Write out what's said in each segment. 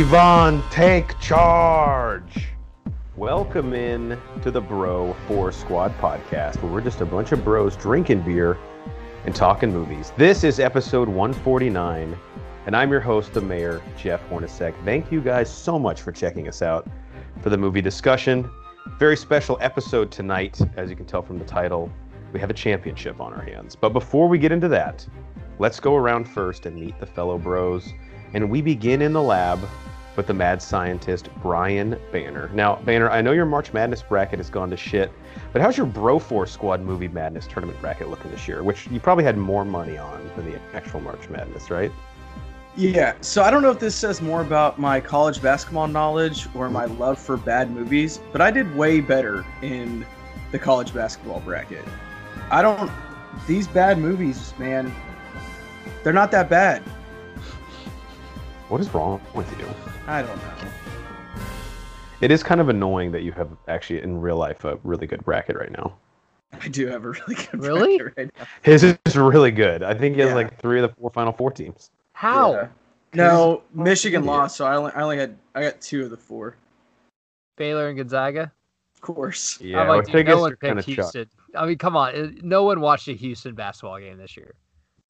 Yvonne, take charge. Welcome in to the Bro Force Squad podcast, where we're just a bunch of bros drinking beer and talking movies. This is episode 149, and I'm your host, the mayor, Jeff Hornacek. Thank you guys so much for checking us out for the movie discussion. Very special episode tonight, as you can tell from the title. We have a championship on our hands. But before we get into that, let's go around first and meet the fellow bros. And we begin in the lab with the mad scientist Brian Banner. Now, Banner, I know your March Madness bracket has gone to shit, but how's your Bro Force Squad movie Madness tournament bracket looking this year? Which you probably had more money on than the actual March Madness, right? Yeah, so I don't know if this says more about my college basketball knowledge or my love for bad movies, but I did way better in the college basketball bracket. I don't. These bad movies, man, they're not that bad. What is wrong with you? I don't know. It is kind of annoying that you have actually in real life a really good bracket right now. I do have a really good Really? bracket right now. His is really good. I think he has Yeah. like three of the four Final Four teams. How? Yeah. No, Michigan idiot. lost, so I only I only had I got two of the four. Baylor and Gonzaga? Of course. Yeah, I'm like, dude, no one picked of chucked. Houston. I mean, come on. No one watched a Houston basketball game this year.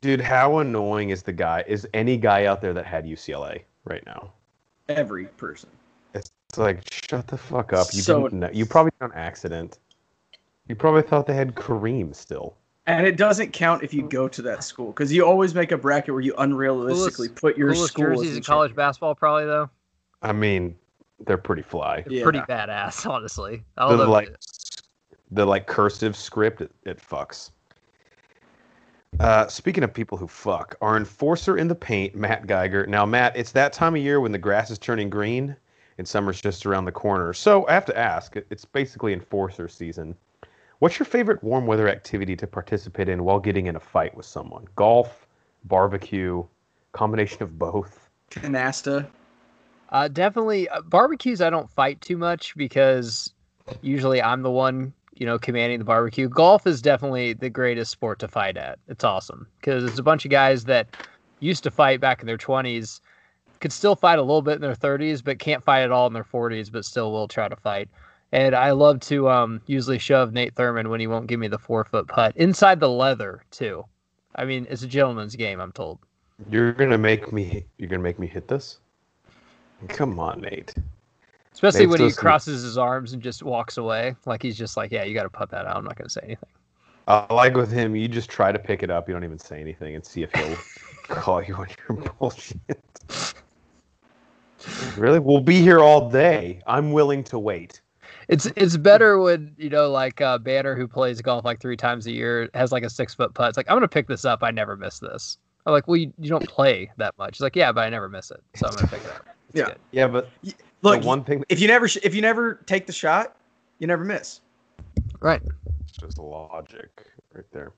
Dude, how annoying is the guy? Is any guy out there that had UCLA right now? Every person. It's like shut the fuck up. You So- didn't know. You probably on accident. You probably thought they had Kareem still. And it doesn't count if you go to that school because you always make a bracket where you unrealistically Coolest- put your Coolest school jerseys in college champion. basketball, probably though. I mean, they're pretty fly. They're Yeah. Pretty badass, honestly. I The don't like the like cursive script it, it fucks. Uh, speaking of people who fuck, our enforcer in the paint, Matt Geiger. Now, Matt, it's that time of year when the grass is turning green and summer's just around the corner. So I have to ask, it's basically enforcer season. What's your favorite warm weather activity to participate in while getting in a fight with someone? Golf, barbecue, combination of both. Canasta. Uh, definitely uh, barbecues. I don't fight too much because usually I'm the one, you know, commanding the barbecue. Golf is definitely the greatest sport to fight at. It's awesome because it's a bunch of guys that used to fight back in their 20s, could still fight a little bit in their 30s, but can't fight at all in their 40s, but still will try to fight. And I love to um, usually shove Nate Thurman when he won't give me the four foot putt inside the leather too. I mean, it's a gentleman's game. I'm told. You're gonna make me. You're gonna make me hit this. Come on, Nate. Especially Nate's when he listening. crosses his arms and just walks away. Like he's just like, yeah, you got to put that out. I'm not going to say anything. Uh, like with him, you just try to pick it up. You don't even say anything and see if he'll call you on your bullshit. really? We'll be here all day. I'm willing to wait. It's it's better when you know like uh, Banner who plays golf like three times a year has like a six foot putt. It's like I'm going to pick this up. I never miss this. I'm like, well, you, you don't play that much. He's like, yeah, but I never miss it, so I'm going to pick it up. It's Yeah. good. Yeah, but Look, the one thing if you never sh- if you never take the shot, you never miss. Right. It's just logic right there.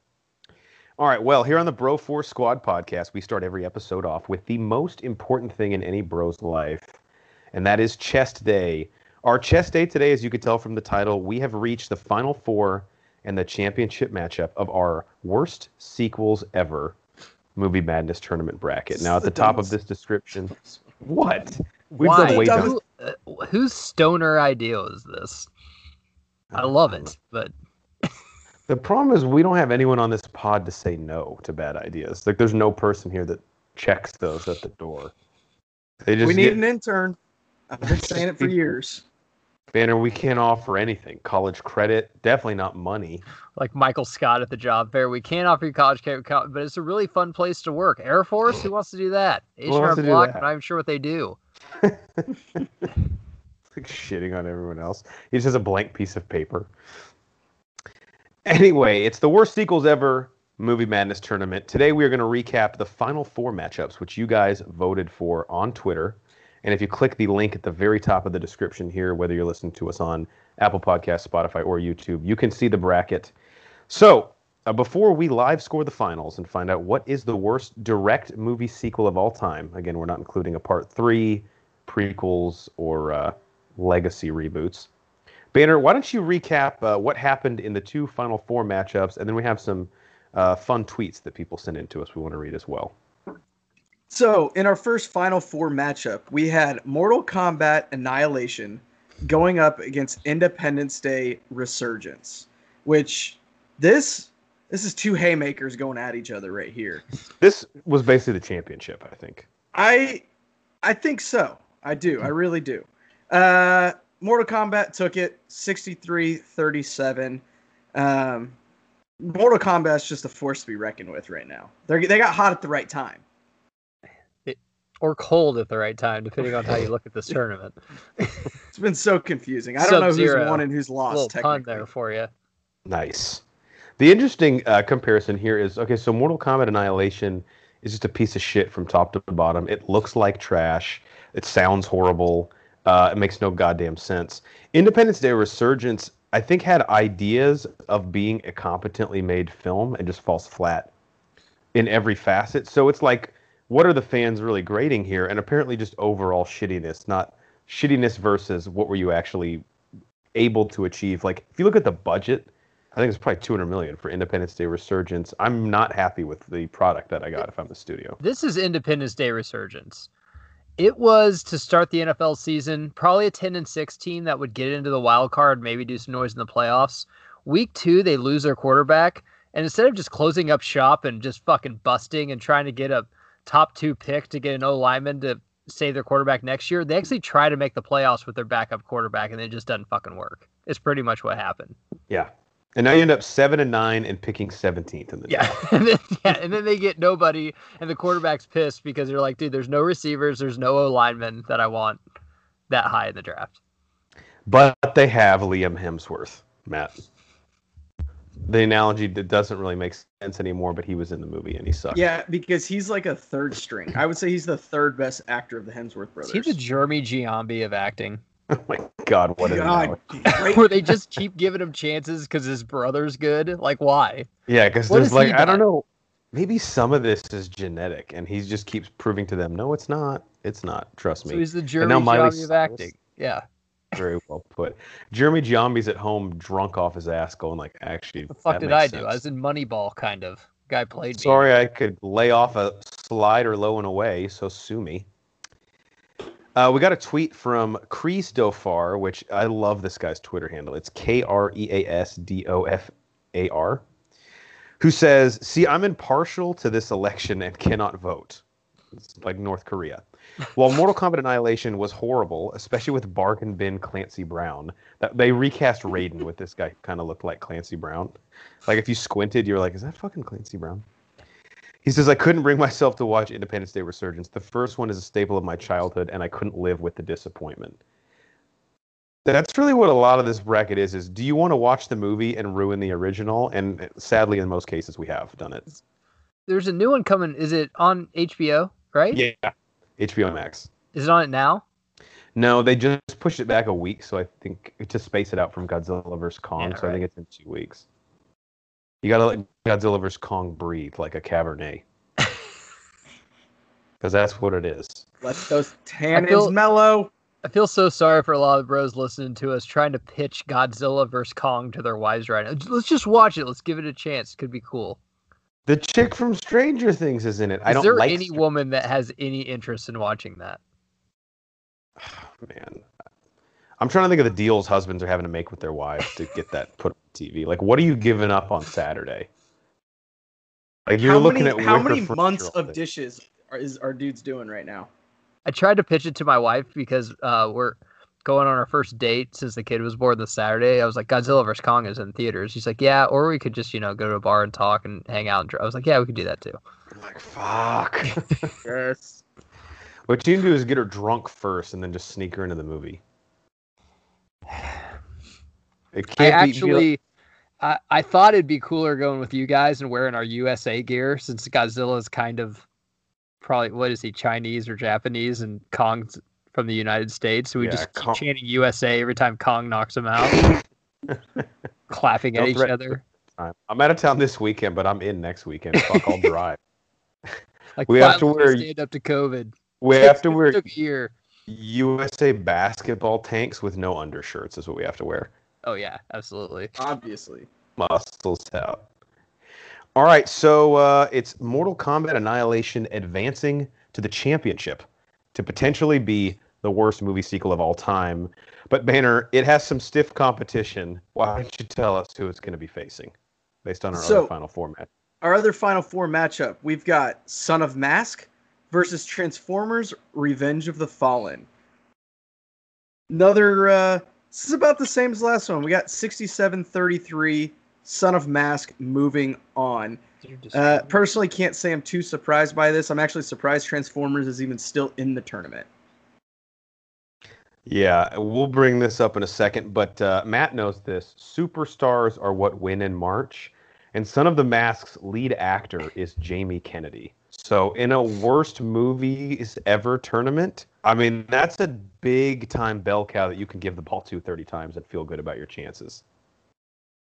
All right. Well, here on the Bro Force Squad podcast, we start every episode off with the most important thing in any bro's life, and that is chest day. Our chest day today, as you could tell from the title, we have reached the final four and the championship matchup of our worst sequels ever movie madness tournament bracket. Now, at the The top of this description, what? We've Why? done way dumb- Who, uh, whose stoner idea is this? I love it, but The problem is we don't have anyone on this pod to say no to bad ideas. Like there's no person here that checks those at the door. They just we need get, an intern. I've been saying it for years. banner. We can't offer anything. College credit, definitely not money. like Michael Scott at the job fair. We can't offer you college credit, but it's a really fun place to work. Air Force, who wants to do that? Who HR Block. I'm not even sure what they do. Like shitting on everyone else. He just has a blank piece of paper. Anyway, it's the worst sequels ever movie madness tournament. Today we are going to recap the final four matchups, which you guys voted for on Twitter. And if you click the link at the very top of the description here, whether you're listening to us on Apple Podcasts, Spotify, or YouTube, you can see the bracket. So, uh, before we live score the finals and find out what is the worst direct movie sequel of all time, again, we're not including a part three, prequels, or uh, legacy reboots. Banner, why don't you recap uh, what happened in the two final four matchups, and then we have some uh, fun tweets that people sent in to us we want to read as well. So, in our first Final Four matchup, we had Mortal Kombat Annihilation going up against Independence Day Resurgence, which this this is two haymakers going at each other right here. This was basically the championship, I think. I I think so. I do. I really do. Uh Mortal Kombat took it 63-37. Um Mortal Kombat's just a force to be reckoned with right now. They they got hot at the right time. Or cold at the right time, depending on how you look at this tournament. It's been so confusing. I don't know Sub-Zero. who's won and who's A lost. little pun there for you. Nice. The interesting uh, comparison here is okay. So Mortal Kombat Annihilation is just a piece of shit from top to bottom. It looks like trash. It sounds horrible. Uh, it makes no goddamn sense. Independence Day Resurgence, I think, had ideas of being a competently made film and just falls flat in every facet. So it's like, what are the fans really grading here? And apparently, just overall shittiness, not shittiness versus what were you actually able to achieve. Like, if you look at the budget, I think it's probably 200 million for Independence Day Resurgence. I'm not happy with the product that I got if I'm the studio. This is Independence Day resurgence. It was to start the NFL season, probably a 10 and 6 team that would get into the wild card, maybe do some noise in the playoffs. Week two, they lose their quarterback. And instead of just closing up shop and just fucking busting and trying to get a top two pick to get an O lineman to save their quarterback next year, they actually try to make the playoffs with their backup quarterback and it just doesn't fucking work. It's pretty much what happened. Yeah. And now you end up 7 and 9 and picking 17th in the Yeah. and, then, yeah. and then they get nobody, and the quarterback's pissed because they're like, dude, there's no receivers, there's no O linemen that I want that high in the draft. But they have Liam Hemsworth, Matt. The analogy that doesn't really make sense anymore, but he was in the movie and he sucked. Yeah, because he's like a third string. I would say he's the third best actor of the Hemsworth brothers. He's the Jeremy Giambi of acting? Oh my God, what an God, analogy. Where they just keep giving him chances because his brother's good? Like, why? Yeah, because there's like I don't know, maybe some of this is genetic, and he just keeps proving to them, no, it's not. It's not. Trust So me. he's the Jeremy now Miley Giambi of acting. Yeah. Very well put. Jeremy Giambi's at home, drunk off his ass, going like, actually, what The fuck did I makes do? I was in Moneyball, kind of. Guy played me. Sorry, I could lay off a slider low and away, so sue me. Uh, we got a tweet from Kreese Dofar, which I love this guy's Twitter handle. It's K R E A S D O F A R, who says, See, I'm impartial to this election and cannot vote. It's like North Korea. While Mortal Kombat Annihilation was horrible, especially with Bargain Bin Clancy Brown, that they recast Raiden with this guy kind of looked like Clancy Brown. Like if you squinted, you were like, "Is that fucking Clancy Brown?" He says, "I couldn't bring myself to watch Independence Day Resurgence. The first one is a staple of my childhood, and I couldn't live with the disappointment." That's really what a lot of this bracket is: is do you want to watch the movie and ruin the original? And uh, sadly, in most cases, we have done it. There's a new one coming. Is it on HBO, right? Yeah, HBO Max. Is it on it now? No, they just pushed it back a week, so I think to space it out from Godzilla vs Kong. Yeah, so I think it's in two weeks. You gotta let Godzilla vs Kong breathe like a Cabernet, because that's what it is. Let those tannins feel- mellow. I feel so sorry for a lot of the bros listening to us trying to pitch Godzilla vs Kong to their wives right now. Let's just watch it. Let's give it a chance. Could be cool. The chick from Stranger Things is in it. I don't there like any Str- woman that has any interest in watching that? man. I'm trying to think of the deals husbands are having to make with their wives to get that put on TV. Like, what are you giving up on Saturday? Like you're how looking many, at how many months of day. dishes are, is our dudes doing right now? I tried to pitch it to my wife because uh, we're going on our first date since the kid was born this Saturday. I was like, Godzilla vs Kong is in theaters. She's like, yeah, or we could just you know go to a bar and talk and hang out. And dr-" I was like, yeah, we could do that too. I'm like, fuck. Yes. what you can do is get her drunk first and then just sneak her into the movie. It can't be- be like- actually, I, I thought it'd be cooler going with you guys and wearing our USA gear since Godzilla is kind of probably what is he Chinese or Japanese and Kong's from the United States. So we Yeah, just Kong- keep chanting USA every time Kong knocks him out, clapping at Don't each other. I'm out of town this weekend, but I'm in next weekend. Fuck, I'll drive. Like We have to wear- stand up to COVID. We have to wear Took a year. USA basketball tanks with no undershirts. Is what we have to wear. Oh yeah, absolutely. Obviously. Muscles out. All right, so uh, it's Mortal Kombat Annihilation advancing to the championship to potentially be the worst movie sequel of all time. But Banner, it has some stiff competition. Why don't you tell us who it's going to be facing based on our So- other final format? Our other Final Four matchup, we've got Son of Mask versus Transformers: Revenge of the Fallen. Another. Uh, this is about the same as the last one. We got 67-33. Son of Mask moving on. Uh, personally, can't say I'm too surprised by this. I'm actually surprised Transformers is even still in the tournament. Yeah, we'll bring this up in a second, but uh, Matt knows this. Superstars are what win in March, and Son of the Mask's lead actor is Jamie Kennedy. So, in a worst movies ever tournament, I mean, that's a big time bell cow that you can give the ball to 30 times and feel good about your chances.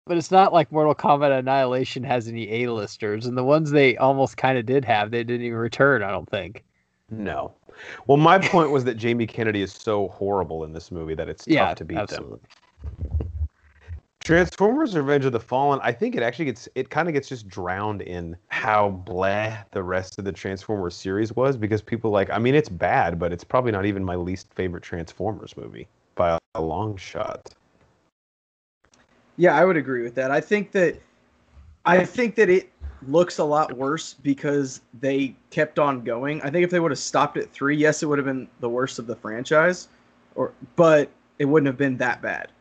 But it's not like Mortal Kombat Annihilation has any A-listers, and the ones they almost kind of did have, they didn't even return. I don't think. No. Well, my point was that Jamie Kennedy is so horrible in this movie that it's tough to beat absolutely. them. Transformers Revenge of the Fallen, I think it actually gets it kind of gets just drowned in how blah the rest of the Transformers series was because people like I mean it's bad, but it's probably not even my least favorite Transformers movie by a, long shot. Yeah, I would agree with that. I think that I think that it looks a lot worse because they kept on going. I think if they would have stopped at 3, yes, it would have been the worst of the franchise or but it wouldn't have been that bad.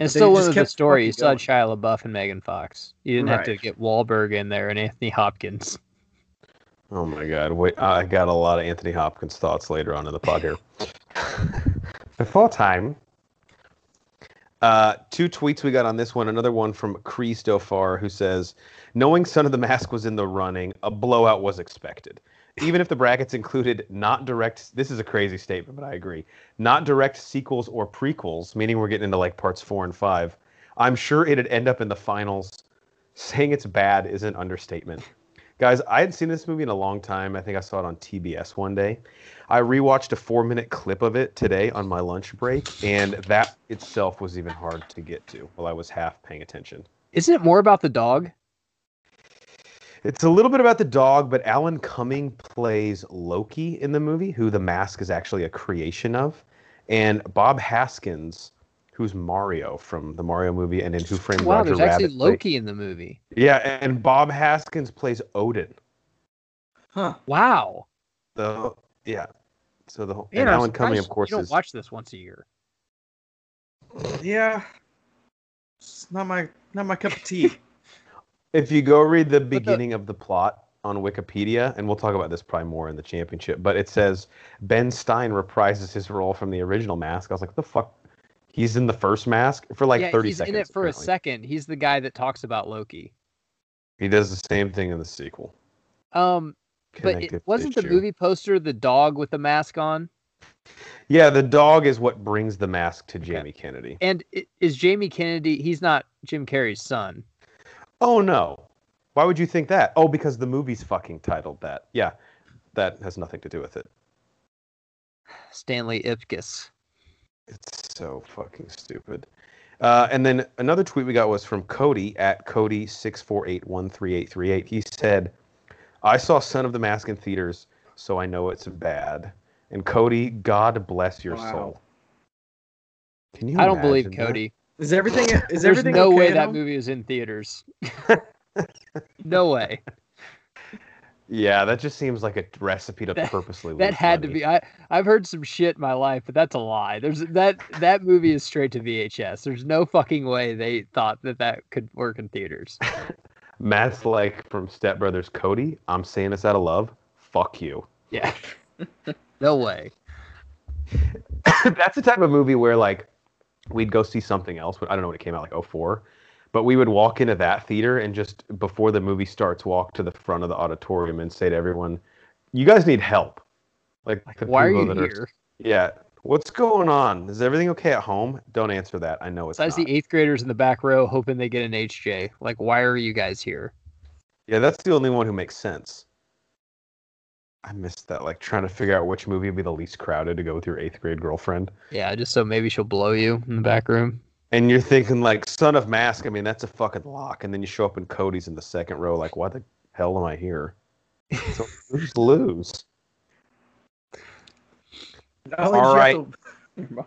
And still one of the story. You still had Shia LaBeouf and Megan Fox. You didn't have to get Wahlberg in there and Anthony Hopkins. Oh my god, wait I got a lot of Anthony Hopkins thoughts later on in the pod here. Before time. Uh, two tweets we got on this one. Another one from Crease Dofar who says, "Knowing Son of the Mask was in the running, a blowout was expected. Even if the brackets included not direct. This is a crazy statement, but I agree. Not direct sequels or prequels, meaning we're getting into like parts four and five. I'm sure it'd end up in the finals. Saying it's bad is an understatement. Guys, I had seen this movie in a long time. I think I saw it on TBS one day. I rewatched a four minute clip of it today on my lunch break, and that itself was even hard to get to while I was half paying attention. Isn't it more about the dog? It's a little bit about the dog, but Alan Cumming plays Loki in the movie, who the mask is actually a creation of. And Bob Hoskins, who's Mario from the Mario movie and in Who Framed Wow, Roger there's actually Rabbit. play- Loki in the movie. Yeah, and Bob Hoskins plays Odin. Huh. Wow. The yeah. So the whole Man, and Alan Cumming, of course, you don't is watch this once a year. Yeah. It's not my not my cup of tea. If you go read the the- beginning of the plot on Wikipedia, and we'll talk about this probably more in the championship, but it says Ben Stein reprises his role from the original Mask. I was like, what the fuck? He's in the first Mask for like yeah, 30 he's seconds. He's in it for apparently. a second. He's the guy that talks about Loki. He does the same thing in the sequel. Um, but it, wasn't the movie poster the dog with the mask on? Yeah, the dog is what brings the mask to Okay. Jamie Kennedy. And is Jamie Kennedy? He's not Jim Carrey's son. Oh no. Why would you think that? Oh, because the movie's fucking titled that. Yeah. That has nothing to do with it. Stanley Ipkiss. It's so fucking stupid. Uh, and then another tweet we got was from Cody at Cody six four eight one three eight three eight. He said, "I saw Son of the Mask in theaters, so I know it's bad." And Cody, God bless your Wow. soul. Can you? I don't believe that? Cody. Is everything is There's everything no okay way that home? movie is in theaters. no way. Yeah, that just seems like a recipe to That- purposely. That lose had to be. I I've heard some shit in my life, but that's a lie. There's that that movie is straight to VHS. There's no fucking way they thought that that could work in theaters. Matt's like from Step Brothers. Cody, I'm saying this out of love. Fuck you. Yeah. no way. that's the type of movie where like we'd go see something else. But I don't know when it came out, like 04. But we would walk into that theater and just before the movie starts, walk to the front of the auditorium and say to everyone, "You guys need help." Like, Like, why are you here? yeah. What's going on? Is everything okay at home? Don't answer that. I know it's Besides not. the eighth graders in the back row hoping they get an HJ. Like, why are you guys here? Yeah, that's the only one who makes sense. I missed that. Like trying to figure out which movie would be the least crowded to go with your eighth grade girlfriend. Yeah, just so maybe she'll blow you in the back room. And you're thinking like Son of Mask. I mean, that's a fucking lock. And then you show up in Cody's in the second row. Like, why the hell am I here? So lose, lose. All All right. To...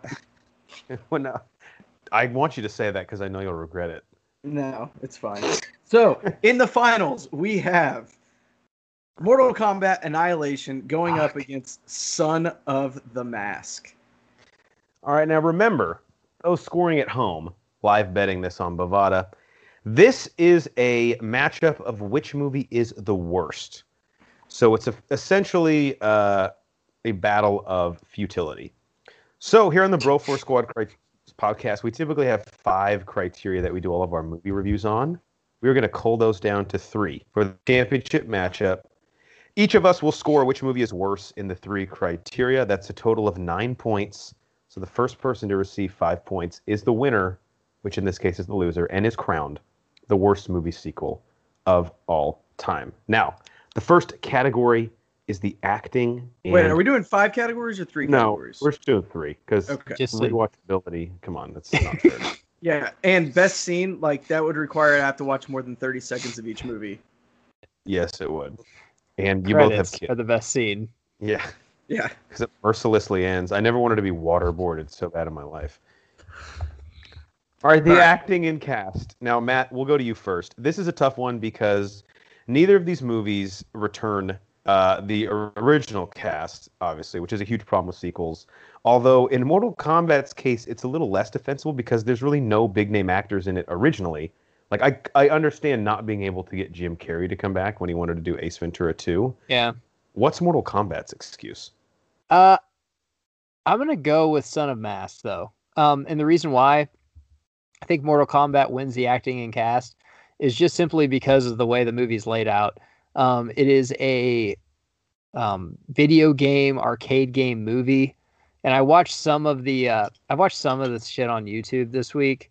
well, no, I want you to say that because I know you'll regret it. No, it's fine. So in the finals, we have Mortal Kombat Annihilation going up against Son of the Mask. All right, now remember, those scoring at home, live betting this on Bovada. This is a matchup of which movie is the worst. So it's a, essentially uh, a battle of futility. So here on the Bro Force Squad cri- podcast, we typically have five criteria that we do all of our movie reviews on. We're going to cull those down to three for the championship matchup. Each of us will score which movie is worse in the three criteria. That's a total of nine points. So the first person to receive five points is the winner, which in this case is the loser, and is crowned the worst movie sequel of all time. Now, the first category is the acting. And Wait, are we doing five categories or three no, categories? we're just doing three because Okay. Just so- rewatchability. Come on, that's not fair. Yeah, and best scene, like that would require I have to watch more than 30 seconds of each movie. yes, it would. And you both have kids. for the best scene. Yeah, Yeah. because it mercilessly ends. I never wanted to be waterboarded so bad in my life. All right, the All right. acting and cast. Now, Matt, we'll go to you first. This is a tough one because neither of these movies return uh, the original cast, obviously, which is a huge problem with sequels. Although in Mortal Kombat's case, it's a little less defensible because there's really no big name actors in it originally. Like I, I understand not being able to get Jim Carrey to come back when he wanted to do Ace Ventura 2. Yeah. What's Mortal Kombat's excuse? Uh, I'm gonna go with Son of Mask though. Um, and the reason why I think Mortal Kombat wins the acting and cast is just simply because of the way the movie's laid out. Um, it is a um, video game, arcade game movie, and I watched some of the uh, I watched some of this shit on YouTube this week.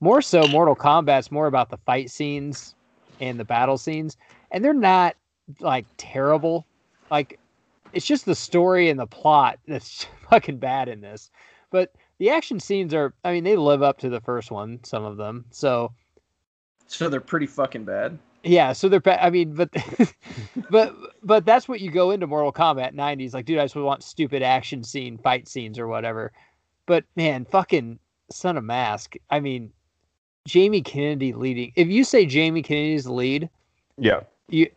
More so, Mortal Kombat's more about the fight scenes and the battle scenes, and they're not like terrible. Like it's just the story and the plot that's fucking bad in this. But the action scenes are, I mean, they live up to the first one, some of them. So So they're pretty fucking bad. yeah, so they're, ba- I mean, but, but, but that's what you go into Mortal Kombat 90s. Like, dude, I just want stupid action scene, fight scenes or whatever. But man, fucking Son of Mask. I mean, Jamie Kennedy leading. If you say Jamie Kennedy's the lead, Yeah. you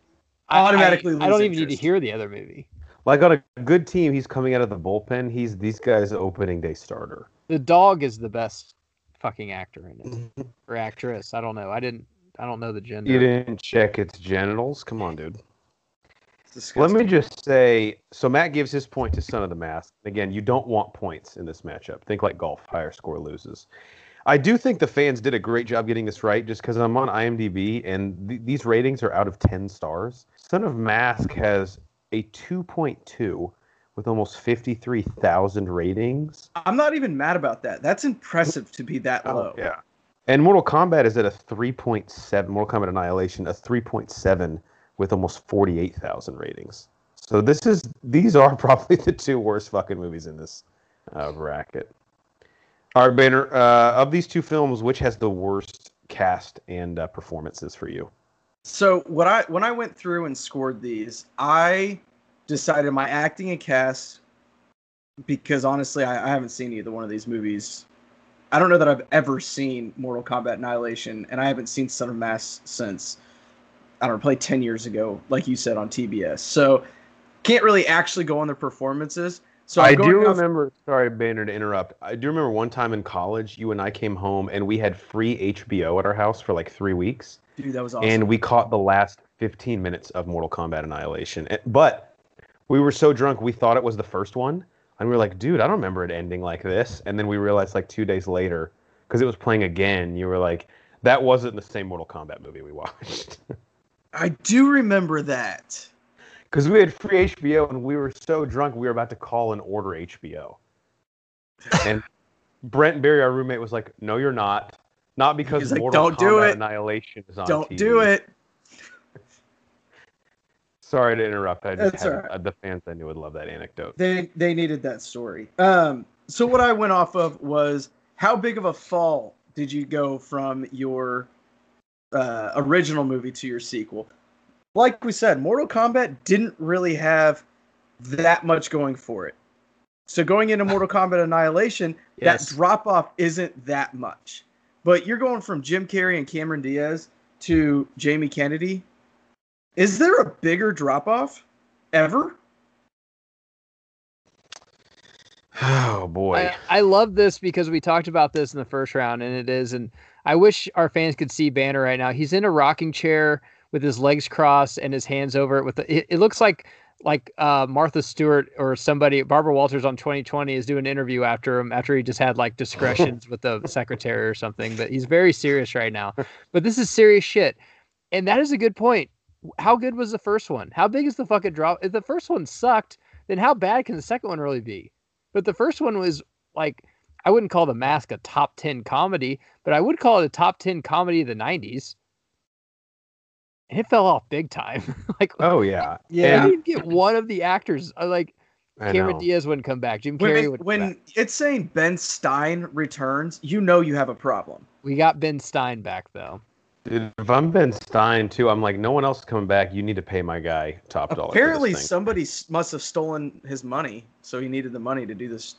I- I- Automatically I, don't lose even need to hear the other movie. Like on a good team, he's coming out of the bullpen. He's these guys' opening day starter. The dog is the best fucking actor in it mm-hmm. or actress. I don't know. I didn't. I don't know the gender. You didn't check its genitals. Come on, dude. Let me just say. So Matt gives his point to Son of the Mask. Again, you don't want points in this matchup. Think like golf. Higher score loses. I do think the fans did a great job getting this right, just because I'm on IMDb and th- these ratings are out of 10 stars. Son of Mask has a 2.2 with almost 53,000 ratings. I'm not even mad about that. That's impressive to be that low. Oh, yeah. And Mortal Kombat is at a 3.7, Mortal Kombat Annihilation, a 3.7 with almost 48,000 ratings. So this is, these are probably the two worst fucking movies in this uh, bracket. All right, Banner, uh, of these two films, which has the worst cast and uh, performances for you? So what I when I went through and scored these, I decided my acting and cast because honestly, I, I haven't seen either one of these movies. I don't know that I've ever seen Mortal Kombat Annihilation, and I haven't seen Son of Mask since I don't know, played ten years ago, like you said on TBS. So can't really actually go on their performances. So I'm I do off- remember, sorry, Banner, to interrupt. I do remember one time in college, you and I came home and we had free HBO at our house for like three weeks. dude, that was awesome. and we caught the last 15 minutes of Mortal Kombat Annihilation. But we were so drunk, we thought it was the first one, and we were like, "Dude, I don't remember it ending like this." And then we realized, like two days later, because it was playing again, you were like, "That wasn't the same Mortal Kombat movie we watched." I do remember that. Because we had free HBO, and we were so drunk, we were about to call and order HBO. And Brent Barry, our roommate, was like, "No, you're not." Not because He's like, Mortal "Don't do Kombat it. Annihilation is on Don't TV. do it. Sorry to interrupt. I just That's had right. uh, the fans I knew would love that anecdote. They they needed that story. Um, so what I went off of was how big of a fall did you go from your uh, original movie to your sequel? Like we said, Mortal Kombat didn't really have that much going for it. So going into Mortal Kombat Annihilation, Yes. that drop off isn't that much. But you're going from Jim Carrey and Cameron Diaz to Jamie Kennedy. Is there a bigger drop off ever? Oh boy. I, I love this because we talked about this in the first round, and it is. And I wish our fans could see Banner right now. He's in a rocking chair with his legs crossed and his hands over it. With the, it, it looks like like uh, Martha Stewart or somebody, Barbara Walters on 2020 is doing an interview after him after he just had like discretions with the secretary or something. But he's very serious right now. But this is serious shit, and that is a good point. How good was the first one? How big is the fucking drop? If the first one sucked, then how bad can the second one really be? But the first one was like I wouldn't call The Mask a top 10 comedy, but I would call it a top 10 comedy of the 90s. And it fell off big time. like oh yeah. Yeah. didn't get one of the actors. uh, Like I Cameron. Diaz wouldn't come back. Jim Carrey When, would when back. it's saying Ben Stein returns, you know you have a problem. We got Ben Stein back though. Dude, if I'm Ben Stein too, I'm like, no one else is coming back. You need to pay my guy top dollar. Apparently, somebody must have stolen his money, so he needed the money to do this.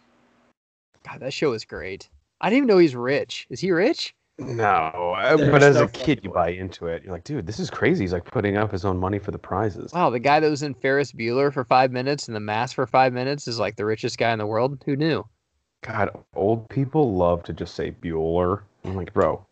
God, that show is great. I didn't even know he's rich. Is he rich? No, uh, There's but as no a kid, you buy into it. You're like, dude, this is crazy. He's like putting up his own money for the prizes. Wow, the guy that was in Ferris Bueller for five minutes and the mask for five minutes is like the richest guy in the world. Who knew? God, old people love to just say Bueller. I'm like, bro,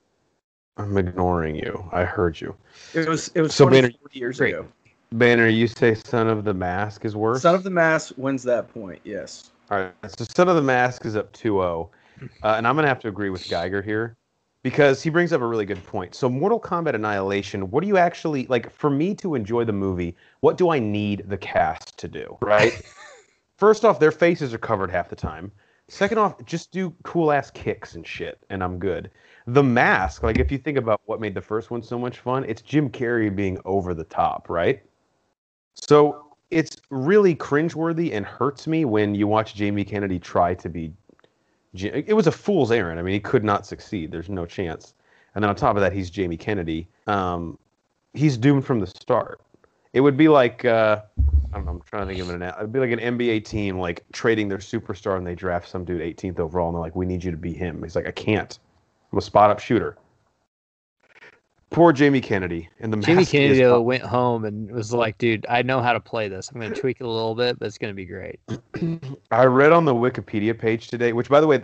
I'm ignoring you. I heard you. It was it was So, 20, Banner, years great. ago. Banner, you say Son of the Mask is worse? Son of the Mask wins that point. Yes. All right, so Son of the Mask is up 2 0. Uh, and I'm going to have to agree with Geiger here because he brings up a really good point. So, Mortal Kombat Annihilation, what do you actually, like, for me to enjoy the movie, what do I need the cast to do, right? First off, their faces are covered half the time. Second off, just do cool ass kicks and shit, and I'm good. The mask, like, if you think about what made the first one so much fun, it's Jim Carrey being over the top, right? So it's really cringeworthy and hurts me when you watch Jamie Kennedy try to be. It was a fool's errand. I mean, he could not succeed. There's no chance. And then on top of that, he's Jamie Kennedy. Um, he's doomed from the start. It would be like uh, I don't know. I'm trying to think of an. It'd be like an NBA team like trading their superstar and they draft some dude 18th overall and they're like, "We need you to be him." He's like, "I can't. I'm a spot up shooter." Poor Jamie Kennedy and the Jimmy mask is Kennedy went home and was like, dude, I know how to play this. I'm going to tweak it a little bit, but it's going to be great. I read on the Wikipedia page today, which by the way,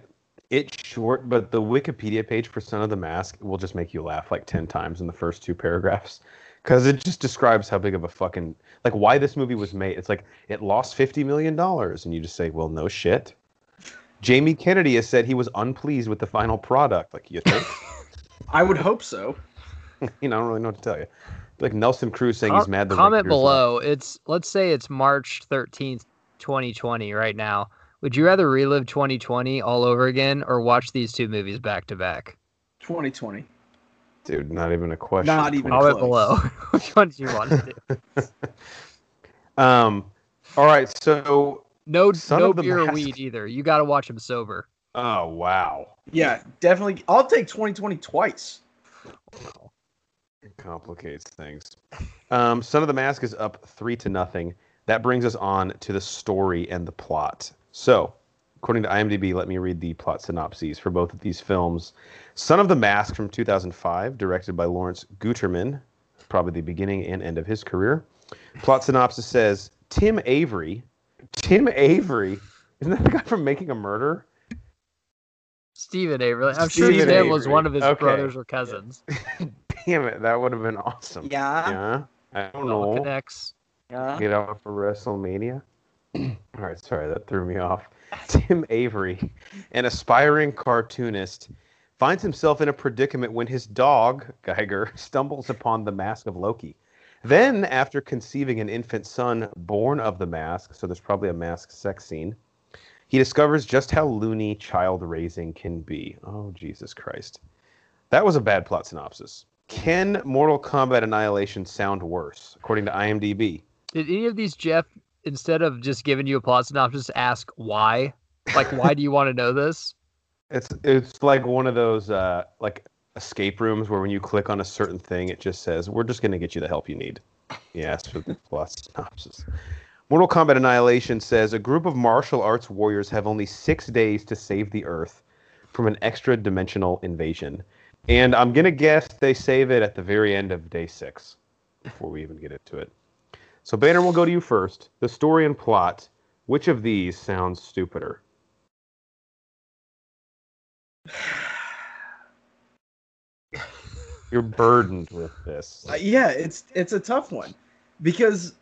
it's short, but the Wikipedia page for Son of the Mask will just make you laugh like 10 times in the first two paragraphs. Because it just describes how big of a fucking, like why this movie was made. It's like, it lost $50 million. And you just say, well, no shit. Jamie Kennedy has said he was unpleased with the final product. Like, you think? I would hope so. you know, I don't really know what to tell you. Like Nelson Cruz saying Com- he's mad. the comment Rangers lost. below. It's let's say it's March 13th, 2020 right now. Would you rather relive 2020 all over again or watch these two movies back to back? 2020. Dude, not even a question. Not even Comment close. below. Which one do you want to do? Um, all right, so No, Son no of the beer or weed either. You got to watch them sober. oh wow. Yeah, definitely. I'll take 2020 twice. Complicates things. Um, Son of the Mask is up three to nothing. That brings us on to the story and the plot. So, according to IMDb, let me read the plot synopses for both of these films. Son of the Mask from 2005, directed by Lawrence Guterman, probably the beginning and end of his career. Plot synopsis says Tim Avery. Tim Avery? Isn't that the guy from Making a Murder? Steven Avery. I'm sure Stephen Tim was one of his Okay. brothers or cousins. Damn it, that would have been awesome. Yeah. Yeah. I don't It know. connects. Yeah. get out for WrestleMania. All right, sorry, that threw me off. Tim Avery, an aspiring cartoonist, finds himself in a predicament when his dog, Geiger, stumbles upon the mask of Loki. Then, after conceiving an infant son born of the mask, so there's probably a mask sex scene, he discovers just how loony child raising can be. Oh, Jesus Christ. That was a bad plot synopsis. Can Mortal Kombat Annihilation sound worse, according to IMDb? Did any of these, Jeff, instead of just giving you a plot synopsis, ask why? Like, why do you want to know this? It's it's like one of those uh, like escape rooms where when you click on a certain thing, it just says, "We're just going to get you the help you need." Yes, for the plus synopsis. Mortal Kombat Annihilation says a group of martial arts warriors have only six days to save the Earth from an extra dimensional invasion. And I'm going to guess they save it at the very end of day six before we even get into it. So, Banner, we'll go to you first. The story and plot. Which of these sounds stupider? You're burdened with this. Uh, yeah, it's it's a tough one because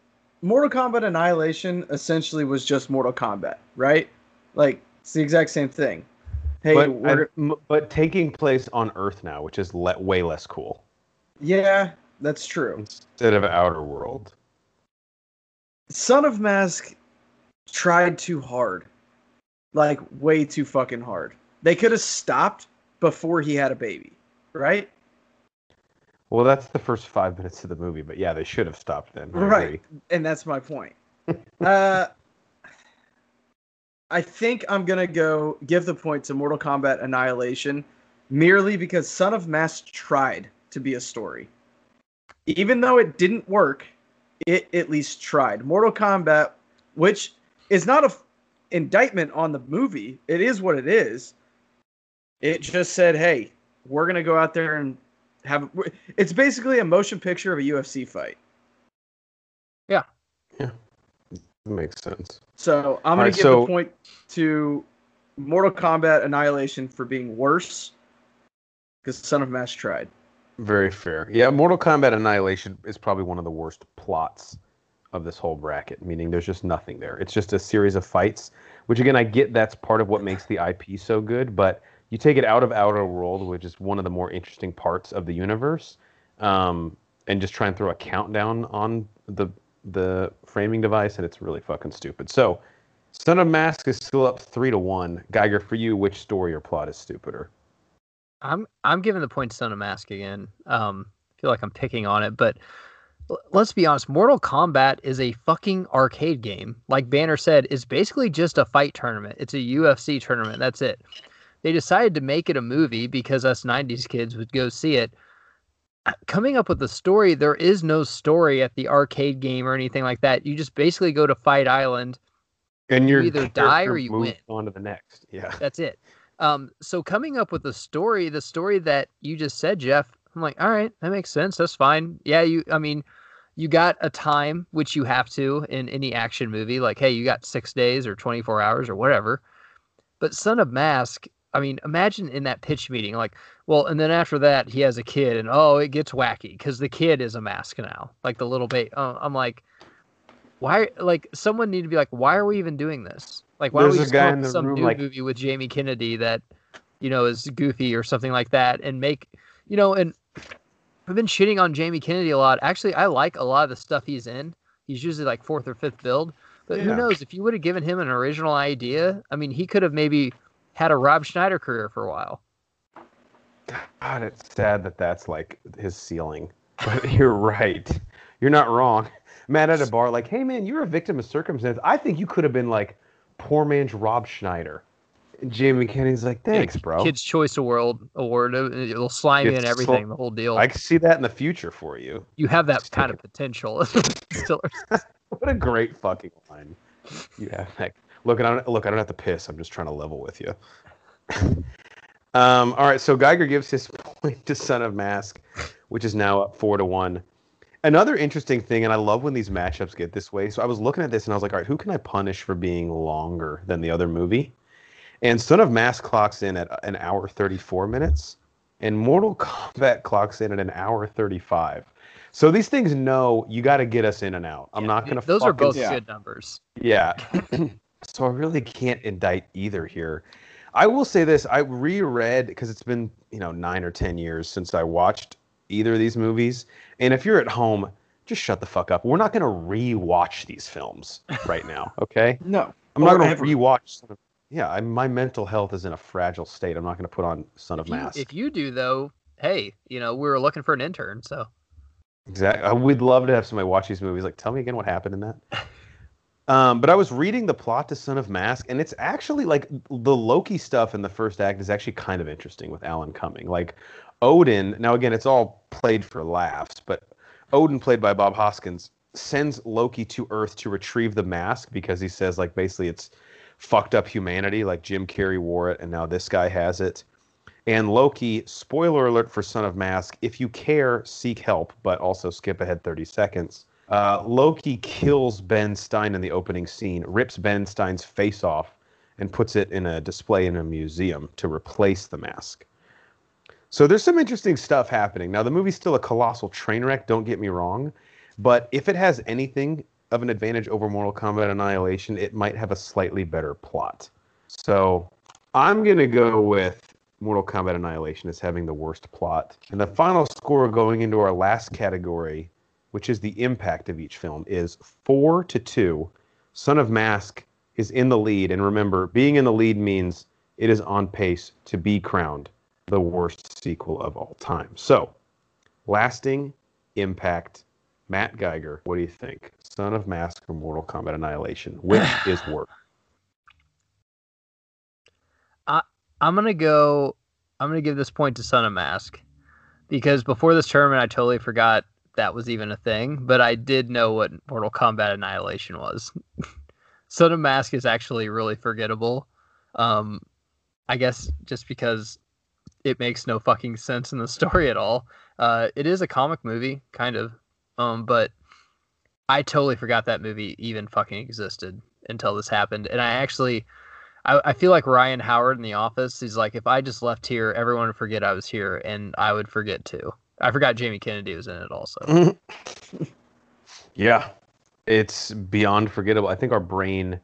Mortal Kombat Annihilation essentially was just Mortal Kombat, right? Like it's the exact same thing. Hey, but, we're, I- m- but taking place on Earth now, which is le- way less cool yeah, that's true. instead of Outworld. Son of Mask tried too hard, like way too fucking hard. They could have stopped before he had a baby, right? Well, that's the first five minutes of the movie, but yeah, they should have stopped then. Right. and that's my point. uh, I think I'm gonna go give the point to Mortal Kombat Annihilation merely because Son of Mask tried to be a story. Even though it didn't work, it at least tried. Mortal Kombat, which is not a f- indictment on the movie, it is what it is. It just said, "Hey, we're gonna go out there and have." It's basically a motion picture of a UFC fight. Makes sense. So I'm All gonna give so- the point to Mortal Kombat Annihilation for being worse because Son of Mask tried. Very fair. Yeah, Mortal Kombat Annihilation is probably one of the worst plots of this whole bracket, meaning there's just nothing there. It's just a series of fights, which again, I get that's part of what makes the IP so good, but you take it out of Outworld, which is one of the more interesting parts of the universe, um, and just try and throw a countdown on the the framing device, and it's really fucking stupid. So, Son of Mask is still up three to one. Geiger, for you, which story or plot is stupider? I'm I'm giving the point to Son of Mask again. Um, I feel like I'm picking on it, but l- let's be honest. Mortal Kombat is a fucking arcade game. Like Banner said, it's basically just a fight tournament. It's a UFC tournament. That's it. They decided to make it a movie because us '90s kids would go see it. Coming up with the story, there is no story at the arcade game or anything like that. You just basically go to Fight Island. And You either die or you win. On to the next. Yeah. That's it. Um, so coming up with the story, the story that you just said, Jeff, I'm like, all right, that makes sense. That's fine. Yeah, you. I mean, you got a time which you have to in any action movie. Like, hey, you got six days or 24 hours or whatever. But Son of Mask, I mean, imagine in that pitch meeting, like, well, and then after that, he has a kid, and oh, it gets wacky because the kid is a mask now, like the little baby. Uh, I'm like, why? Like, someone need to be like, why are we even doing this? Like, why There's don't we a just guy come up in with the some room, new like- movie with Jamie Kennedy that, you know, is goofy or something like that, and make, you know, and I've been shitting on Jamie Kennedy a lot. Actually, I like a lot of the stuff he's in. He's usually like fourth or fifth build. But who knows? If you would have given him an original idea, I mean, he could have maybe had a Rob Schneider career for a while. God, it's sad that that's like his ceiling. But you're right. You're not wrong. Matt at a bar, like, hey man, you're a victim of circumstance. I think you could have been like poor man's Rob Schneider. And Jamie Kennedy's like, thanks, bro. Kids Choice Award award. uh, It'll slime It's in everything. the whole deal. I can see that in the future for you. you have that kind of potential. What a great fucking line. You have that. Look, I don't look. I don't have to piss. I'm just trying to level with you. um, all right. So Geiger gives his point to Son of Mask, which is now up four to one. Another interesting thing, and I love when these matchups get this way. So I was looking at this and I was like, all right, who can I punish for being longer than the other movie? And Son of Mask clocks in at an hour 34 minutes, and Mortal Kombat clocks in at an hour 35. So these things know you got to get us in and out. I'm Yeah, not going to. Those are both Yeah. good numbers. Yeah. so I really can't indict either here. I will say this: I reread because it's been you know nine or ten years since I watched either of these movies. And if you're at home, just shut the fuck up. We're not going to rewatch these films right now. Okay. No, I'm not going to rewatch. Son of, yeah, I, my mental health is in a fragile state. I'm not going to put on Son of If you, Mask. if you do though, hey, you know, we were looking for an intern, so Exactly. I would love to have somebody watch these movies. Like, tell me again what happened in that. Um, but I was reading the plot to Son of Mask, and it's actually like the Loki stuff in the first act is actually kind of interesting with Alan Cumming. Like Odin, now again, it's all played for laughs, but Odin, played by Bob Hoskins, sends Loki to Earth to retrieve the mask because he says like basically it's fucked up humanity. Like Jim Carrey wore it, and now this guy has it. And Loki, spoiler alert for Son of Mask, if you care, seek help, but also skip ahead 30 seconds. Uh, Loki kills Ben Stein in the opening scene, rips Ben Stein's face off, and puts it in a display in a museum to replace the mask. So there's some interesting stuff happening. Now, the movie's still a colossal train wreck, don't get me wrong, but if it has anything of an advantage over Mortal Kombat Annihilation, it might have a slightly better plot. So I'm going to go with Mortal Kombat Annihilation as having the worst plot. And the final score going into our last category, which is the impact of each film, is four to two. Son of Mask is in the lead. And remember, being in the lead means it is on pace to be crowned the worst sequel of all time. So, lasting impact. Matt Geiger, what do you think? Son of Mask or Mortal Kombat Annihilation? Which is worse? I'm gonna go. I'm gonna give this point to Son of Mask because before this tournament, I totally forgot that was even a thing. But I did know what Mortal Kombat Annihilation was. Of Mask is actually really forgettable. Um, I guess just because it makes no fucking sense in the story at all. Uh, it is a comic movie, kind of, um, but I totally forgot that movie even fucking existed until this happened, and I actually I, I feel like Ryan Howard in The Office. He's like, if I just left here, everyone would forget I was here, and I would forget too. I forgot Jamie Kennedy was in it also. yeah, it's beyond forgettable. I think our brain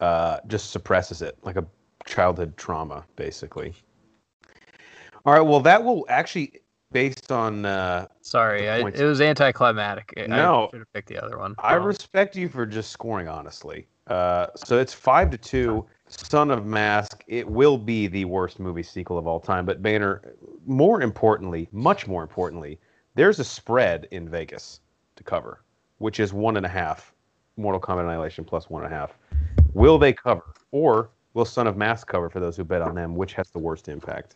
uh, just suppresses it like a childhood trauma, basically. All right. Well, that will actually, based on. Uh, Sorry, I, it was anticlimactic. No, I should have picked the other one. I respect you for just scoring honestly. Uh, so it's five to two. Son of Mask, it will be the worst movie sequel of all time. But Banner, more importantly, much more importantly, there's a spread in Vegas to cover, which is one and a half Mortal Kombat Annihilation plus one and a half. Will they cover? Or will Son of Mask cover for those who bet on them? Which has the worst impact?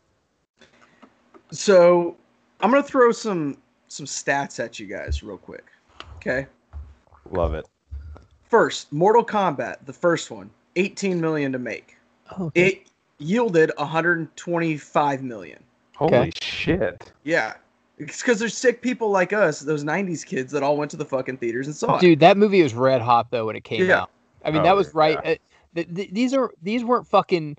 So I'm gonna throw some some stats at you guys real quick. Okay. Love it. First, Mortal Kombat, the first one, 18 million to make. Oh, okay. It yielded 125 million. Holy Okay. shit. Yeah. It's because there's sick people like us, those 90s kids that all went to the fucking theaters and saw it. Dude, that movie was red hot though when it came Yeah. out. I mean, Oh, that was yeah. right. Uh, th- th- these are these weren't fucking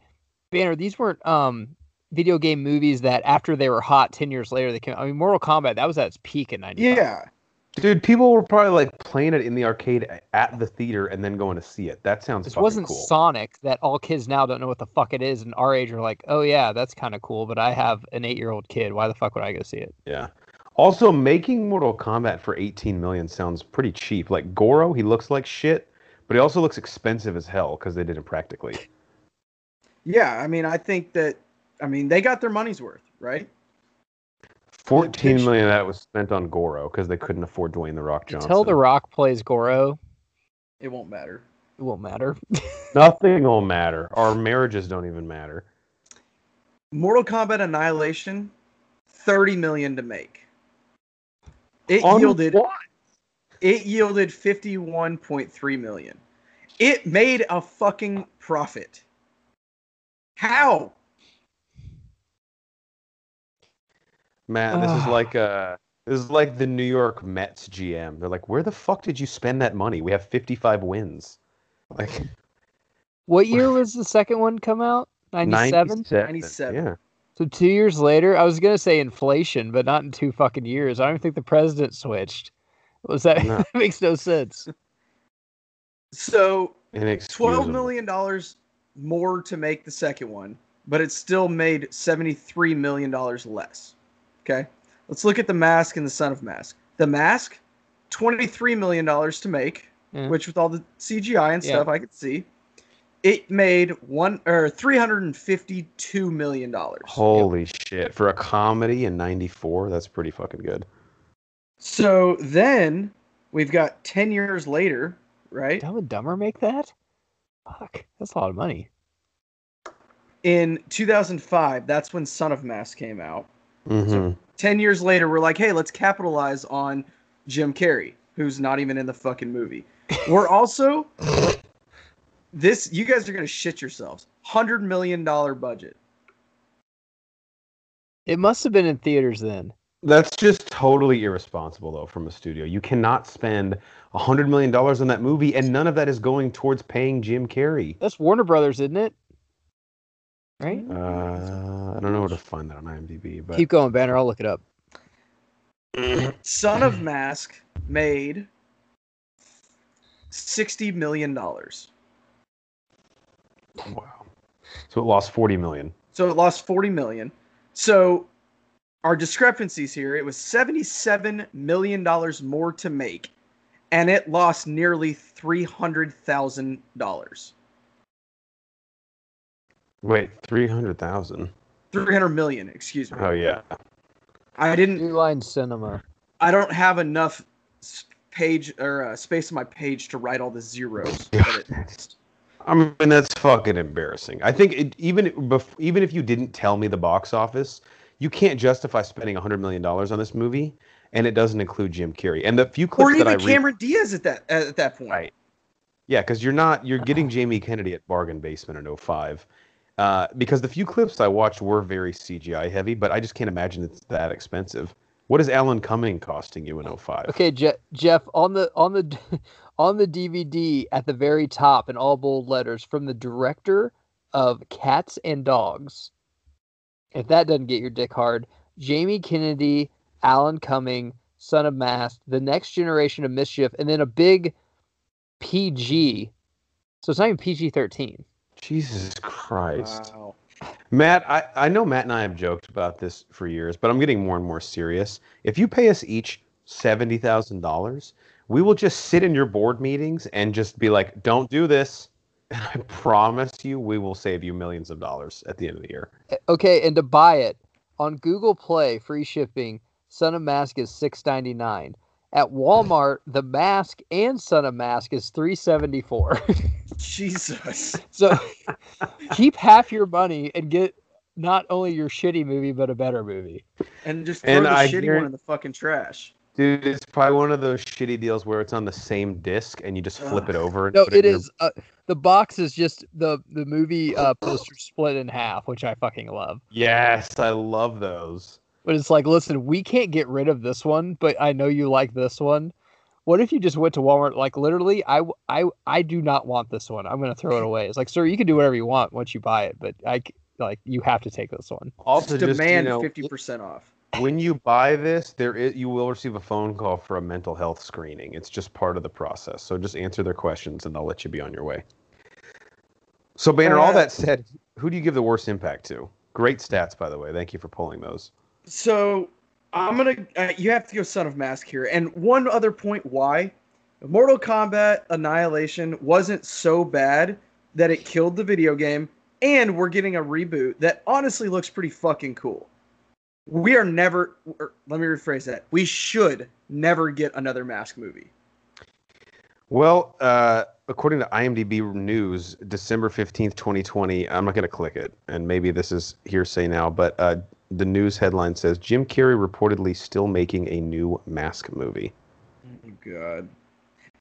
banner. These weren't um video game movies that after they were hot ten years later they came. I mean, Mortal Kombat that was at its peak in '95. Yeah. Dude, people were probably like playing it in the arcade at the theater and then going to see it. That sounds This wasn't cool. Sonic that all kids now don't know what the fuck it is, and our age are like, oh yeah, that's kind of cool. But I have an eight-year-old kid. Why the fuck would I go see it? Yeah. Also, making Mortal Kombat for 18 million sounds pretty cheap. Like Goro, he looks like shit, but he also looks expensive as hell because they did it practically. Yeah. I mean, I think that, I mean, they got their money's worth, right? 14 pitch- million of that was spent on Goro because they couldn't afford Dwayne the Rock Johnson. Until The Rock plays Goro, It won't matter. it won't matter. Nothing will matter. Our marriages don't even matter. Mortal Kombat Annihilation, 30 million to make. It On yielded what? it yielded 51.3 million. It made a fucking profit. How? Matt, this is like uh this is like the New York Mets GM. They're like, where the fuck did you spend that money? We have 55 wins. Like what year was the second one come out? Ninety-seven. 97. 97. Yeah. So two years later, I was gonna say inflation, but not in two fucking years. I don't even think the president switched. Was that No. that makes no sense? So Inexcusable. 12 million dollars more to make the second one, but it still made 73 million dollars less. Okay? Let's look at the mask and the son of mask. The mask 23 million dollars to make, Yeah. which with all the CGI and Yeah. stuff I could see, it made one or 352 million dollars. Holy shit. For a comedy in 94, that's pretty fucking good. So then we've got 10 years later, right? Dumb and Dumber make that? Fuck, that's a lot of money. In 2005, that's when Son of Mask came out. Hmm 10 years later, we're like, hey, let's capitalize on Jim Carrey, who's not even in the fucking movie. We're also, this, you guys are going to shit yourselves. $100 million budget. It must have been in theaters then. That's just totally irresponsible, though, from a studio. You cannot spend a hundred million dollars on that movie, and none of that is going towards paying Jim Carrey. That's Warner Brothers, isn't it? Right? Uh, I don't know where to find that on IMDb, but Keep going, Banner. I'll look it up. Son of Mask made $60 million. wow. So it lost forty million. So it lost 40 million. So our discrepancies here, it was 77 million dollars more to make and it lost nearly $300,000. Wait, three hundred thousand. 300 million, excuse me. Oh yeah. I didn't New Line Cinema. I don't have enough page or uh, space on my page to write all the zeros. it- I mean, that's fucking embarrassing. I think it, even bef- even if you didn't tell me the box office, you can't justify spending hundred million dollars on this movie, and it doesn't include Jim Carrey. And the few clips or that I even read, Cameron Diaz at that at that point. Right. yeah, because you're not you're getting Jamie Kennedy at Bargain Basement in 05. Uh, because the few clips I watched were very CGI heavy, but I just can't imagine it's that expensive. What is Alan Cumming costing you in 05? Okay, Je- Jeff, on the on the on the DVD at the very top in all bold letters from the director of Cats and Dogs. If that doesn't get your dick hard, Jamie Kennedy, Alan Cumming, Son of Mask, The Next Generation of Mischief, and then a big PG. So it's not even PG thirteen. Jesus Christ. Wow. Matt, I, I know Matt and I have joked about this for years, but I'm getting more and more serious. If you pay us each seventy thousand dollars, we will just sit in your board meetings and just be like, "Don't do this." And I promise you, we will save you millions of dollars at the end of the year. Eh, okay, and to buy it on Google Play, free shipping, Son of Mask is six ninety nine. At Walmart, the mask and Son of Mask is three seventy four. Jesus. so keep half your money and get not only your shitty movie but a better movie. And just throw And the I shitty guarant- one in the fucking trash. Dude, it's probably one of those shitty deals where it's on the same disc and you just flip it over. And No, put it in your- is. Uh, the box is just the the movie uh, poster split in half, which I fucking love. Yes, I love those. But it's like, listen, we can't get rid of this one, but I know you like this one. What if you just went to Walmart, like literally, I, I, I do not want this one. I'm gonna throw it away. It's like, sir, you can do whatever you want once you buy it, but I like, you have to take this one. Also, just, you Demand know, 50% off. when you buy this, there is you will receive a phone call for a mental health screening. It's just part of the process. So just answer their questions, and they'll let you be on your way. So Banner, all that said, who do you give the worst impact to? Great stats, by the way. Thank you for pulling those. So I'm gonna. Uh, you have to go Son of Mask here. And one other point why Mortal Kombat Annihilation wasn't so bad that it killed the video game, and we're getting a reboot that honestly looks pretty fucking cool. We are never. or let me rephrase that. We should never get another Mask movie. Well, uh, according to IMDb News, December 15th, 2020, I'm not going to click it, and maybe this is hearsay now, but uh, the news headline says Jim Carrey reportedly still making a new Mask movie. Oh God.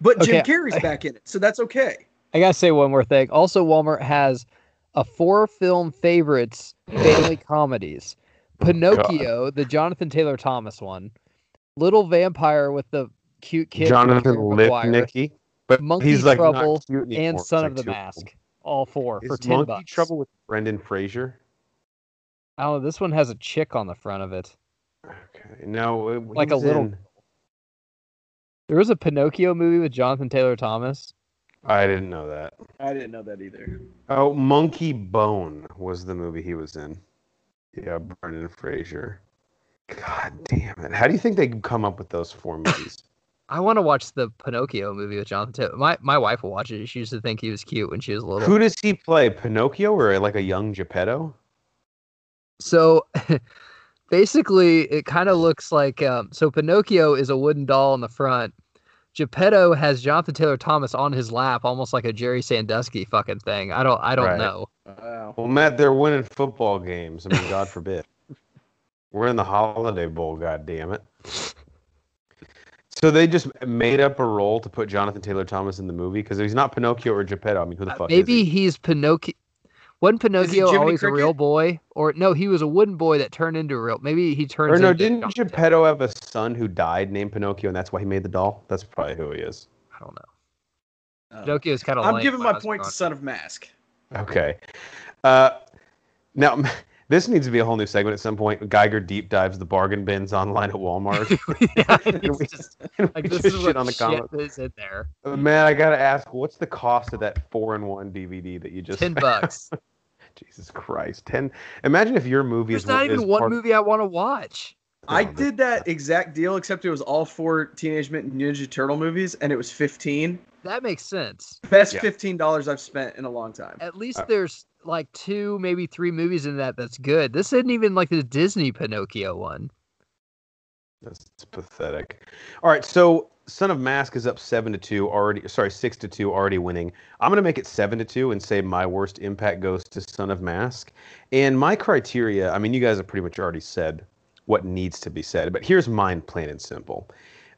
But Jim Okay, Carrey's back in it, so that's okay. I gotta say one more thing. Also, Walmart has a four film favorites family comedies: Pinocchio, the Jonathan Taylor Thomas one, Little Vampire with the cute kid, Jonathan Jerry Maguire, Lipnicki, but Monkey he's like Trouble, not cute and Son like of the too old. Mask. All four for Is ten Monkey bucks. Trouble with Brendan Fraser? I. This one has a chick on the front of it. Okay, no, it- uh, Like a little- in- There was a Pinocchio movie with Jonathan Taylor Thomas. I didn't know that. I didn't know that either. Oh, Monkeybone was the movie he was in. Yeah, Brendan Fraser. God damn it! How do you think they come up with those four movies? I want to watch the Pinocchio movie with Jonathan Taylor. My my wife will watch it. She used to think he was cute when she was little. Who does he play? Pinocchio or like a young Geppetto? So basically, it kind of looks like um, so Pinocchio is a wooden doll in the front. Geppetto has Jonathan Taylor Thomas on his lap, almost like a Jerry Sandusky fucking thing. I don't I don't Right. know. Wow. Well, Matt, they're winning football games. I mean, God forbid. We're in the Holiday Bowl, God damn it. So they just made up a role to put Jonathan Taylor Thomas in the movie because he's not Pinocchio or Geppetto. I mean, who the Uh, fuck Maybe is he? he's Pinocchio. Wasn't Pinocchio Jiminy always a real boy? Or no, he was a wooden boy that turned into a real. Maybe he turns. Or no, into didn't Jonathan Taylor. Geppetto have a son who died named Pinocchio, and that's why he made the doll? That's probably who he is. I don't know. Uh, Pinocchio's kind of. I'm giving my point to Son of Mask. Okay. Uh, now, this needs to be a whole new segment at some point. Geiger deep dives the bargain bins online at Walmart. yeah, And we- just, and like we this just is shit what the shit comment. is in there. Man, I gotta ask, what's the cost of that four-in-one DVD that you just? Ten bucks. Jesus Christ, ten. Imagine if your movie There's is not is even one part- movie I want to watch. I did that exact deal, except it was all four Teenage Mutant Ninja Turtle movies, and it was 15. That makes sense. Best Yeah. $15 I've spent in a long time. At least Uh, there's like two, maybe three movies in that that's good. This isn't even like the Disney Pinocchio one. That's pathetic. All right, so Son of Mask is up seven to two already. Sorry, six to two already winning. I'm gonna make it seven to two and say my worst impact goes to Son of Mask. And my criteria, I mean, you guys have pretty much already said what needs to be said, but here's mine, plain and simple.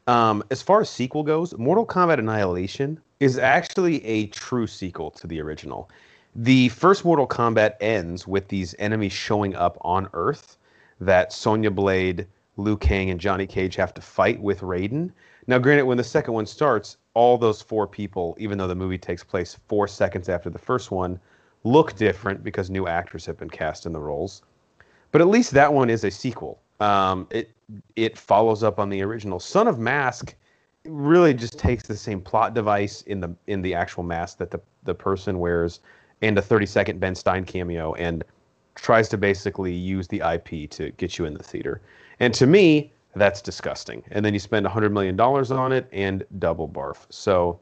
Um, as far as sequel goes, Mortal Kombat Annihilation is actually a true sequel to the original. The first Mortal Kombat ends with these enemies showing up on Earth that Sonya Blade, Liu Kang, and Johnny Cage have to fight with Raiden. Now, granted, when the second one starts, all those four people, even though the movie takes place four seconds after the first one, look different because new actors have been cast in the roles. But at least that one is a sequel. Um, it it follows up on the original. Son of Mask really just takes the same plot device in the in the actual mask that the the person wears, and a 30 second Ben Stein cameo, and tries to basically use the IP to get you in the theater. And to me, that's disgusting. And then you spend $100 million on it and double barf. So,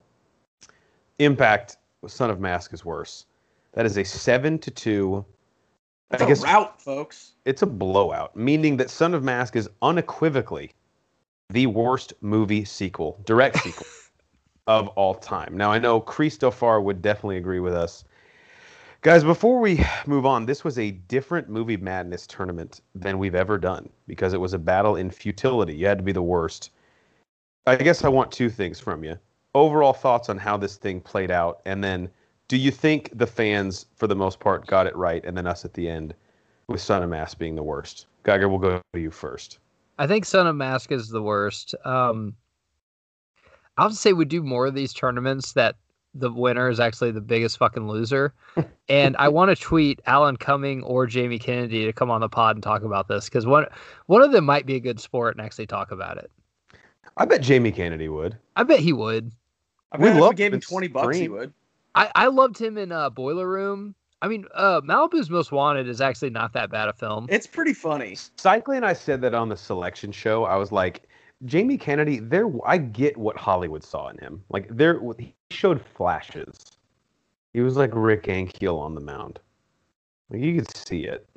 Impact, Son of Mask is worse. That is a 7 to 2. That's I a guess folks. it's a blowout, meaning that Son of Mask is unequivocally the worst movie sequel, direct sequel of all time. Now, I know Christopher would definitely agree with us. Guys, before we move on, this was a different movie madness tournament than we've ever done because it was a battle in futility. You had to be the worst. I guess I want two things from you. Overall thoughts on how this thing played out, and then do you think the fans, for the most part, got it right, and then us at the end with Son of Mask being the worst? Geiger, we'll go to you first. I think Son of Mask is the worst. Um, I'll say we do more of these tournaments that the winner is actually the biggest fucking loser. and I want to tweet Alan Cumming or Jamie Kennedy to come on the pod and talk about this because one one of them might be a good sport and actually talk about it. I bet Jamie Kennedy would. I bet he would. I We bet if we love gave him this 20 bucks, he would. I, I loved him in uh, Boiler Room. I mean, uh, Malibu's Most Wanted is actually not that bad a film. It's pretty funny. Cycling, I said that on the selection show. I was like, Jamie Kennedy, there. I get what Hollywood saw in him. Like there, he showed flashes. He was like Rick Ankiel on the mound. Like, you could see it.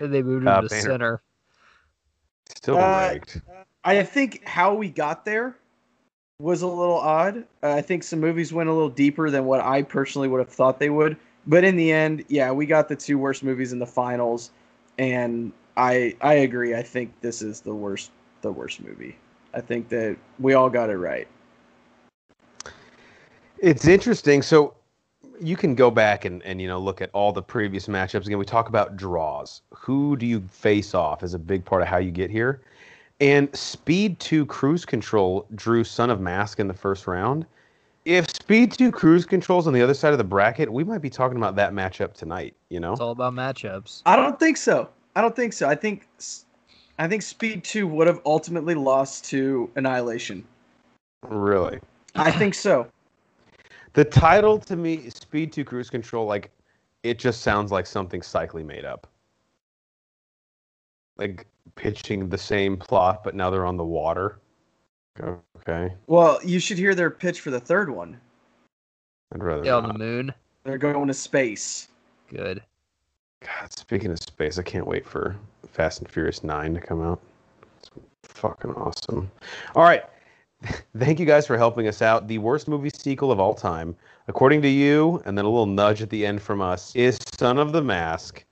And they moved him Uh, to Banner. center. Still Uh, rigged. I think how we got there was a little odd. Uh, I think some movies went a little deeper than what I personally would have thought they would. But in the end, yeah, we got the two worst movies in the finals, and I I agree. I think this is the worst the worst movie. I think that we all got it right. It's interesting. So you can go back and, and you know look at all the previous matchups again. We talk about draws. Who do you face off is a big part of how you get here. And Speed 2 Cruise Control drew Son of Mask in the first round. If Speed 2 Cruise Control's on the other side of the bracket, we might be talking about that matchup tonight, you know? It's all about matchups. I don't think so. I don't think so. I think I think Speed Two would have ultimately lost to Annihilation. Really. I think so. The title to me, Speed 2 Cruise Control, like it just sounds like something cycling made up. Like pitching the same plot, but now they're on the water. Okay. Well, you should hear their pitch for the third one. I'd rather Yeah, on the moon. They're going to space. Good. God, speaking of space, I can't wait for Fast and Furious 9 to come out. It's Fucking awesome. All right. Thank you guys for helping us out. The worst movie sequel of all time, according to you, and then a little nudge at the end from us, is Son of the Mask.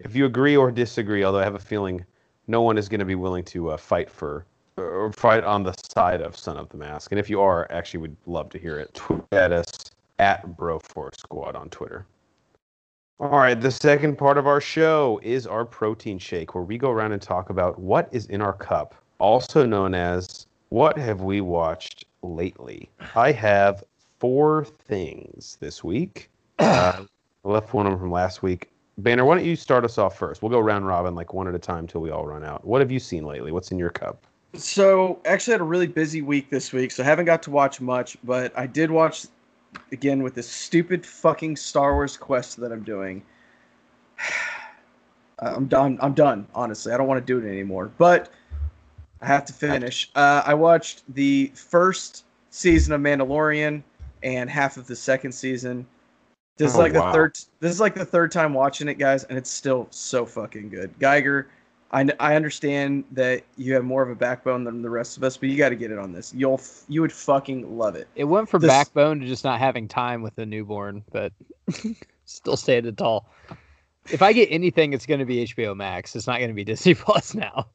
If you agree or disagree, although I have a feeling no one is going to be willing to uh, fight for or fight on the side of Son of the Mask. And if you are, actually, would love to hear it. Tweet at us at Bro Force Squad on Twitter. All right, the second part of our show is our protein shake, where we go around and talk about what is in our cup, also known as what have we watched lately. I have four things this week. Uh, I left one of them from last week. Banner, why don't you start us off first? We'll go round robin like one at a time till we all run out. What have you seen lately? What's in your cup? So actually had a really busy week this week, so I haven't got to watch much, but I did watch again with this stupid fucking Star Wars quest that I'm doing. I'm done. I'm done. Honestly, I don't want to do it anymore. But I have to finish. Uh, I watched the first season of Mandalorian and half of the second season. This is Oh, like wow. the third. This is like the third time watching it, guys, and it's still so fucking good. Geiger, I, I understand that you have more of a backbone than the rest of us, but you got to get it on this. You'll f- you would fucking love it. It went from This- backbone to just not having time with the newborn, but still standing tall. If I get anything, it's going to be HBO Max. It's not going to be Disney Plus now.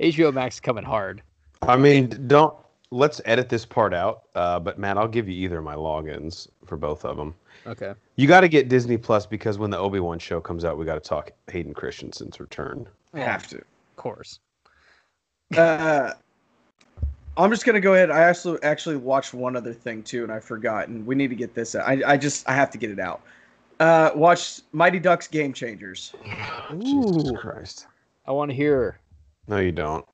HBO Max is coming hard. I mean, don't let's edit this part out. Uh, but Matt, I'll give you either of my logins for both of them. Okay. You got to get Disney Plus because when the Obi Wan show comes out, we got to talk Hayden Christensen's return. Have to. Of course. Uh, I'm just gonna go ahead. I actually actually watched one other thing too, and I forgot. And we need to get this out. I I just I have to get it out. Uh, watched Mighty Ducks Game Changers. Jesus Ooh. Christ! I want to hear. No, you don't.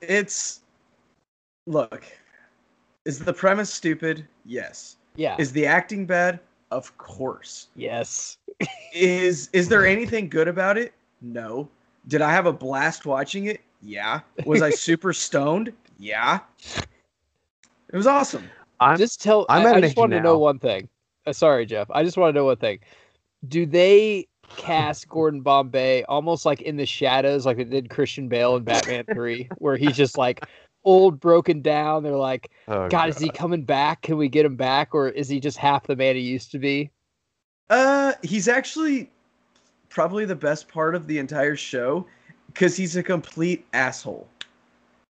It's look. Is the premise stupid? Yes. Yeah. Is the acting bad? Of course. yes. Is is there anything good about it? No. Did I have a blast watching it? Yeah. Was I super stoned? Yeah. It was awesome. I'm just tell. I'm I, I just age want to know one thing. Uh, sorry, Jeff. I just want to know one thing. Do they cast Gordon Bombay almost like in the shadows, like they did Christian Bale in Batman Three, where he's just like old, broken down? They're like, oh, God, is he coming back? Can we get him back, or is he just half the man he used to be? Uh, he's actually probably the best part of the entire show because he's a complete asshole.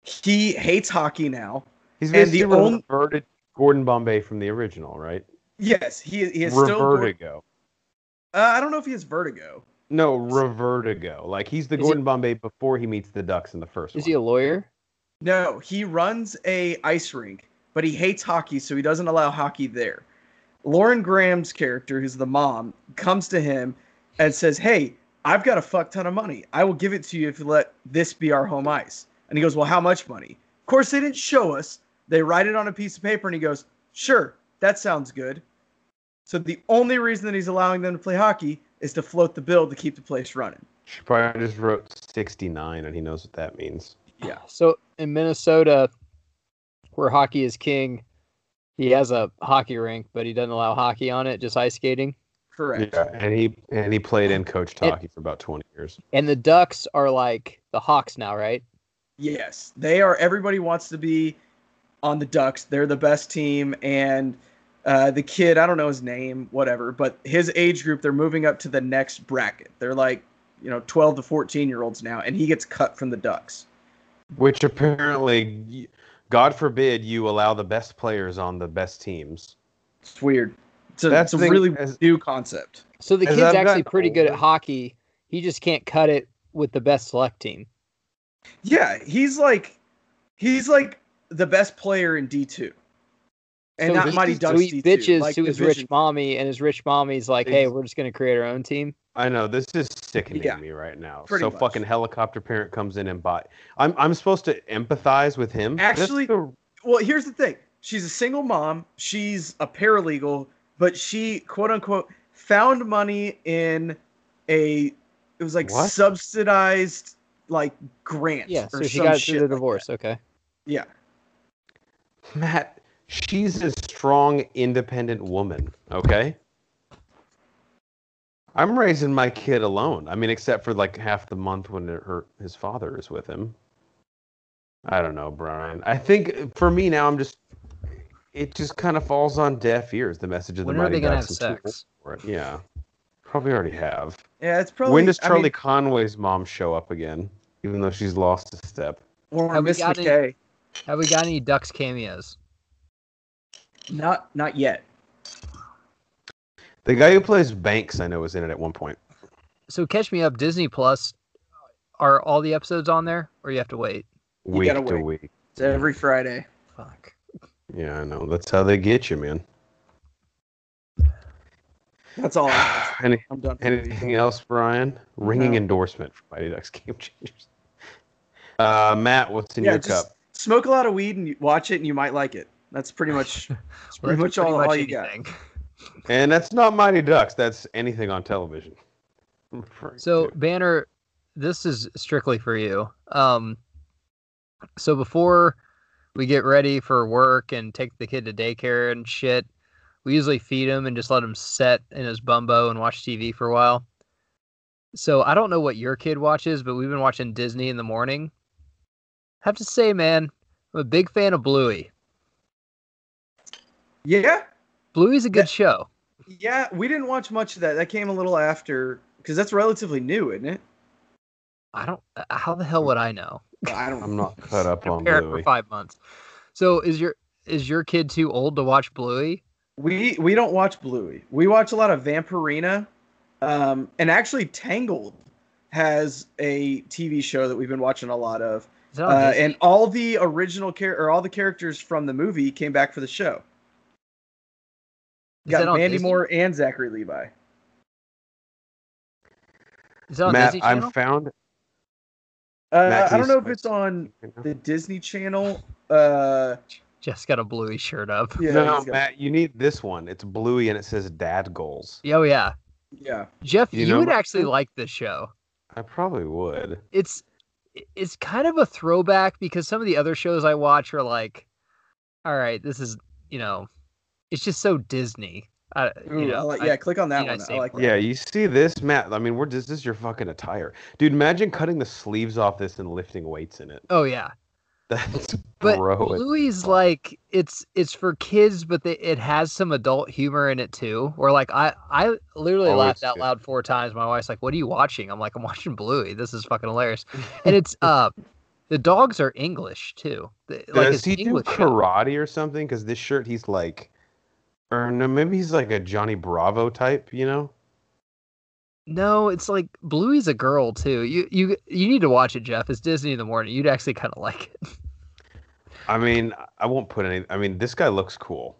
He hates hockey now. He's and the basically only- reverted Gordon Bombay from the original, right? Yes, he he is still. Revertigo. Uh, I don't know if he has vertigo. No, Revertigo. Like he's the Is he- Gordon Bombay before he meets the Ducks in the first Is one. he a lawyer? No, he runs a ice rink, but he hates hockey, so he doesn't allow hockey there. Lauren Graham's character, who's the mom, comes to him and says, "Hey, I've got a fuck ton of money. I will give it to you if you let this be our home ice." And he goes, "Well, how much money?" Of course, they didn't show us. They write it on a piece of paper, and he goes, "Sure, that sounds good." So the only reason that he's allowing them to play hockey is to float the bill to keep the place running. She probably just wrote 69 and he knows what that means. Yeah. So in Minnesota, where hockey is king, he has a hockey rink, but he doesn't allow hockey on it, just ice skating. Correct. Yeah, and he and he played in Coach It- hockey for about 20 years. And the Ducks are like the Hawks now, right? Yes, they are. Everybody wants to be on the Ducks. They're the best team, and uh, the kid, I don't know his name, whatever, but his age group, they're moving up to the next bracket. They're like, you know, 12 to 14 year olds now, and he gets cut from the Ducks. Which apparently, God forbid, you allow the best players on the best teams. It's weird. It's a, That's it's a really as- new concept. So the kid's actually gotten pretty good at hockey. He just can't cut it with the best select team. Yeah, he's like, he's like the best player in D2. And so not he- Mighty so Ducks he bitches like to his rich mommy, and his rich mommy's like, "Hey, we're just gonna create our own team." I know this is sickening Yeah, me right now. so much. fucking helicopter parent comes in and buy. I'm I'm supposed to empathize with him. Actually- the- well, here's the thing. She's a single mom. She's a paralegal, but she quote unquote found money in a it was like What? subsidized like grant. Yeah, so or she some got it through the divorce. that. Okay. Yeah. Matt, she's a strong, independent woman. Okay. I'm raising my kid alone. I mean, except for like half the month when her his father is with him. I don't know, Brian. I think for me now, I'm just. It just kind of falls on deaf ears. The message of When the are they gonna have Ducks. I'm too old sex? for it. Yeah, probably already have. Yeah, it's probably. when does I Charlie mean, Conway's mom show up again? Even though she's lost a step. or Have we Miss got any- Have we got any Ducks cameos? Not not yet. The guy who plays Banks, I know, was in it at one point. So catch me up. Disney Plus. Are all the episodes on there, or you have to wait? Week gotta to wait. week. It's every Friday. Fuck. Yeah, I know. That's how they get you, man. That's all. I have. Any, I'm done. anything else, Brian? Ringing No. endorsement for Mighty Ducks Game Changers. Uh, Matt, what's in Yeah, your just cup? Smoke a lot of weed and watch it, and you might like it. That's pretty much. That's pretty much all, all you got. anything. And that's not Mighty Ducks. That's anything on television. So to. Banner, this is strictly for you. Um, so before we get ready for work and take the kid to daycare and shit, we usually feed him and just let him sit in his bumbo and watch TV for a while. So I don't know what your kid watches, but we've been watching Disney in the morning. have to say, man, I'm a big fan of Bluey. Yeah, Bluey's a good show. yeah. We didn't watch much of that. That came a little after because that's relatively new, isn't it? I don't. How the hell would I know? I don't. I'm not caught up on Parent for five months. So is your is your kid too old to watch Bluey? We we don't watch Bluey. We watch a lot of Vampirina, um, and actually Tangled has a TV show that we've been watching a lot of. Is it on Uh, and all the original char- or all the characters from the movie came back for the show. Is that Got on Mandy Disney? Moore and Zachary Levi. Is it on Matt, Disney I'm found. Uh, I don't know if it's on the Disney Channel. Uh, Just got a Bluey shirt up. yeah, no, he's got- Matt, you need this one. It's Bluey and it says Dad Goals. Oh yeah, yeah. Jeff, You you, know would about actually like this show. I probably would. It's it's kind of a throwback because some of the other shows I watch are like, all right, this is you know, it's just so Disney. I, Ooh, you I know, like- I- yeah, click on that you one. I like that. Yeah, you see this, Matt? I mean, we're this is your fucking attire, dude. Imagine cutting the sleeves off this and lifting weights in it. oh yeah, That's but bro. it's- Bluey's like it's it's for kids, but they, it has some adult humor in it too. Where like I I literally Oh, laughed out good. loud four times. My wife's like, "What are you watching?" I'm like, "I'm watching Bluey. This is fucking hilarious." And it's uh, the dogs are English too. The- Like Does it's he do English show. karate or something? Because this shirt, he's like, or no, maybe he's like a Johnny Bravo type. You know? No, it's like Bluey's a girl too. You you you need to watch it, Jeff. It's Disney in the morning. You'd actually kind of like it. I mean, I won't put any. I mean, this guy looks cool,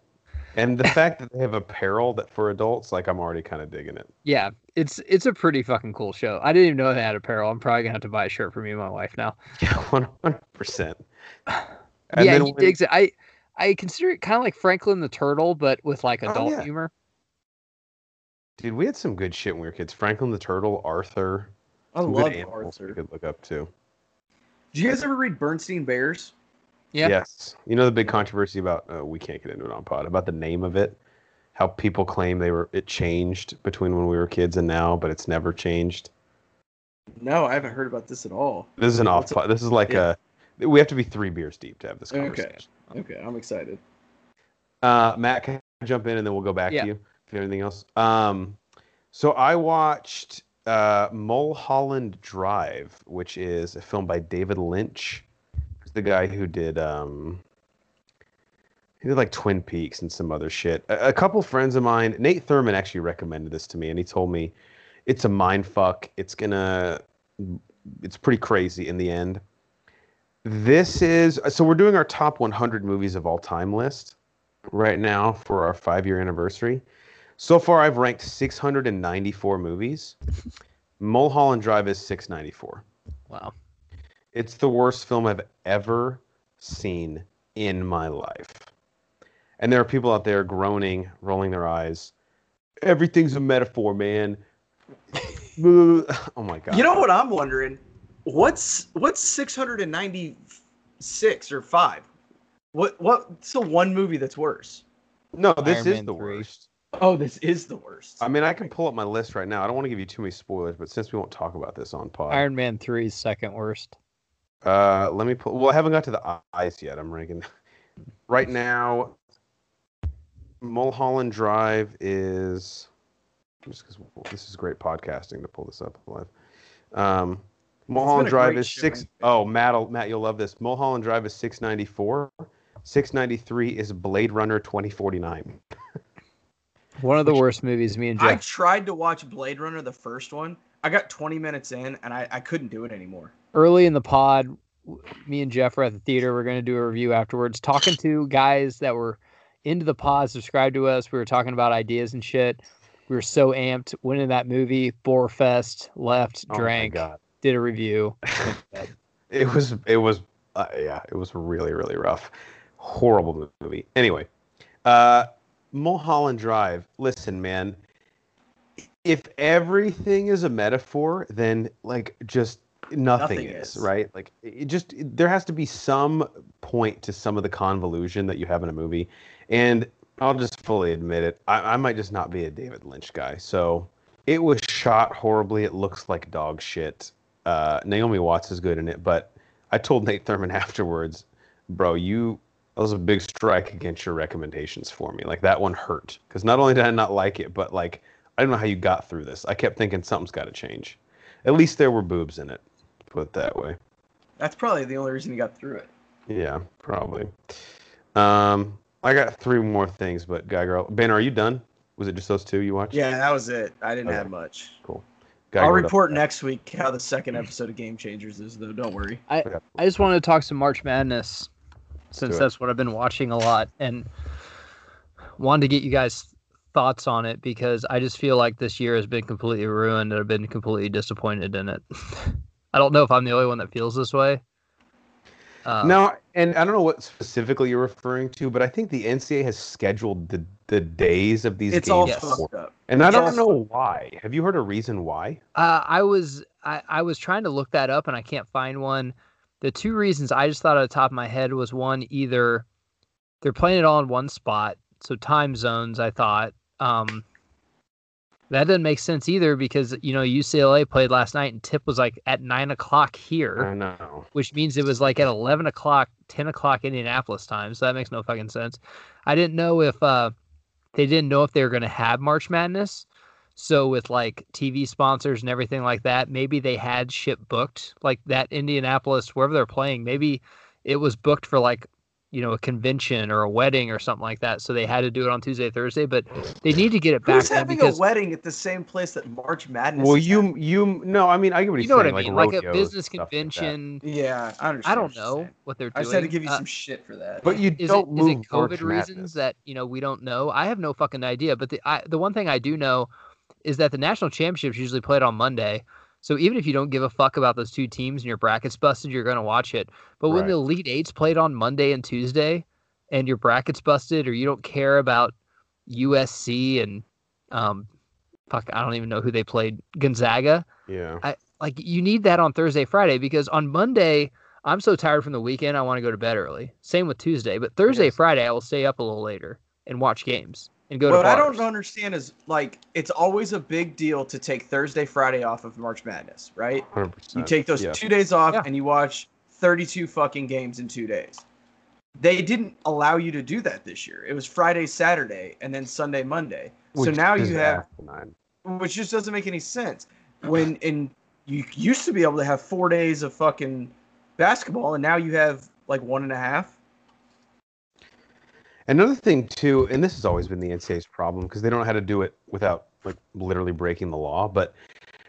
and the fact that they have apparel that for adults, like, I'm already kind of digging it. Yeah, it's it's a pretty fucking cool show. I didn't even know they had apparel. I'm probably gonna have to buy a shirt for me and my wife now. Yeah, one hundred percent. yeah, he digs it. I I consider it kind of like Franklin the Turtle, but with like Oh, adult yeah. humor. Dude, we had some good shit when we were kids. Franklin the Turtle, Arthur. I some love animals we Arthur. could look up to. Did you guys ever read Bernstein Bears? Yeah. Yes. You know the big controversy about uh, we can't get into it on pod about the name of it. How people claim they were it changed between when we were kids and now, but it's never changed. No, I haven't heard about this at all. This is an off What's pod. This is like Yeah. a we have to be three beers deep to have this conversation. Okay, I'm excited. Uh, Matt, can I jump in and then we'll go back Yeah. to you if you have anything else. Um, so I watched uh, Mulholland Drive, which is a film by David Lynch. He's the guy who did um, he did like Twin Peaks and some other shit. A, a couple friends of mine, Nate Thurman actually recommended this to me, and he told me it's a mind fuck. It's gonna, it's pretty crazy in the end. This is so we're doing our top 100 movies of all time list right now for our five year anniversary. So far, I've ranked 694 movies. Mulholland Drive is 694. Wow. It's the worst film I've ever seen in my life. And there are people out there groaning, rolling their eyes. Everything's a metaphor, man. oh my god. You know what I'm wondering? What's what's 696 or five? What what's the one movie that's worse? No, this Iron is Man the 3. worst. Oh, this is the worst. I mean, I can pull up my list right now. I don't want to give you too many spoilers, but since we won't talk about this on pod, Iron Man 3 is second worst. Uh, let me pull. Well, I haven't got to the eyes yet. I'm ranking. Right now, Mulholland Drive is just because this is great podcasting to pull this up live. Um, Mulholland Drive is show, six hasn't oh Matt, Matt, you'll love this. Mulholland Drive is six ninety four. Six ninety three is Blade Runner twenty forty nine. One of the worst movies me and Jeff. I tried to watch Blade Runner, the first one. I got 20 minutes in and I, I couldn't do it anymore. early in the pod, me and Jeff were at the theater. We're going to do a review afterwards, talking to guys that were into the pod, subscribed to us. We were talking about ideas and shit. We were so amped. Went in that movie, Bore Fest, left, Oh my drank, god. Did a review. It was it was uh, yeah, it was really really rough. Horrible movie. Anyway, uh Mulholland Drive. Listen, man. If everything is a metaphor, then like just nothing, Nothing is, is. right? Like it just there has to be some point to some of the convolution that you have in a movie. And I'll just fully admit it. I, I might just not be a David Lynch guy. So it was shot horribly. It looks like dog shit. Uh, Naomi Watts is good in it, but I told Nate Thurman afterwards, bro, you that was a big strike against your recommendations for me. Like that one hurt because not only did I not like it, but like I don't know how you got through this. I kept thinking something's got to change. At least there were boobs in it. Put it that way. That's probably the only reason you got through it. Yeah, probably. Um, I got three more things, but Geiger, Ben, are you done? Was it just those two you watched? Yeah, that was it. I didn't Okay. have much. Guy I'll Girl, report next week how the second episode of Game Changers is, though. Don't worry. I I just wanted to talk some March Madness since that's what I've been watching a lot and wanted to get you guys thoughts on it because I just feel like this year has been completely ruined and I've been completely disappointed in it. I don't know if I'm the only one that feels this way. Um, No, and I don't know what specifically you're referring to, but I think the NCAA has scheduled the the days of these It's games, all fucked up. and I it's don't know why. Have you heard a reason why? Uh, I was I, I was trying to look that up and I can't find one. The two reasons I just thought at the top of my head was one either they're playing it all in one spot, so time zones. I thought um, that doesn't make sense either because you know UCLA played last night and tip was like at nine o'clock here, I know. which means it was like at eleven o'clock, ten o'clock Indianapolis time. So that makes no fucking sense. I didn't know if uh, they didn't know if they were going to have March Madness. So with like TV sponsors and everything like that, maybe they had shit booked like that Indianapolis wherever they're playing. Maybe it was booked for like you know a convention or a wedding or something like that. So they had to do it on Tuesday, Thursday. But they need to get it back Who's having because a wedding at the same place that March Madness? Well, is you happening? you no, I mean I get what you know what I mean, like, a business stuff like convention. Yeah, I understand. I don't what know saying. what they're doing. I doing. just had to give you Uh, some shit for that. But you is don't it, is move it COVID March reasons Madness. that you know we don't know? I have no fucking idea. But the I, the one thing I do know is that the national championships usually played on Monday. So even if you don't give a fuck about those two teams and your bracket's busted, you're gonna watch it. But when Right. the Elite Eights played on Monday and Tuesday, and your bracket's busted, or you don't care about USC and um, fuck, I don't even know who they played, Gonzaga Yeah. I, like you need that on Thursday, Friday because on Monday I'm so tired from the weekend I want to go to bed early. Same with Tuesday, but Thursday, Yes. Friday I will stay up a little later and watch games and go what to I don't understand is like it's always a big deal to take Thursday, Friday off of March Madness, right? 100%. You take those yeah. two days off Yeah. and you watch 32 fucking games in two days. They didn't allow you to do that this year. It was Friday, Saturday, and then Sunday, Monday. so now you have, asinine. which just doesn't make any sense. When in you used to be able to have four days of fucking basketball, and now you have like one and a half. Another thing too, and this has always been the NCAA's problem because they don't know how to do it without like literally breaking the law. But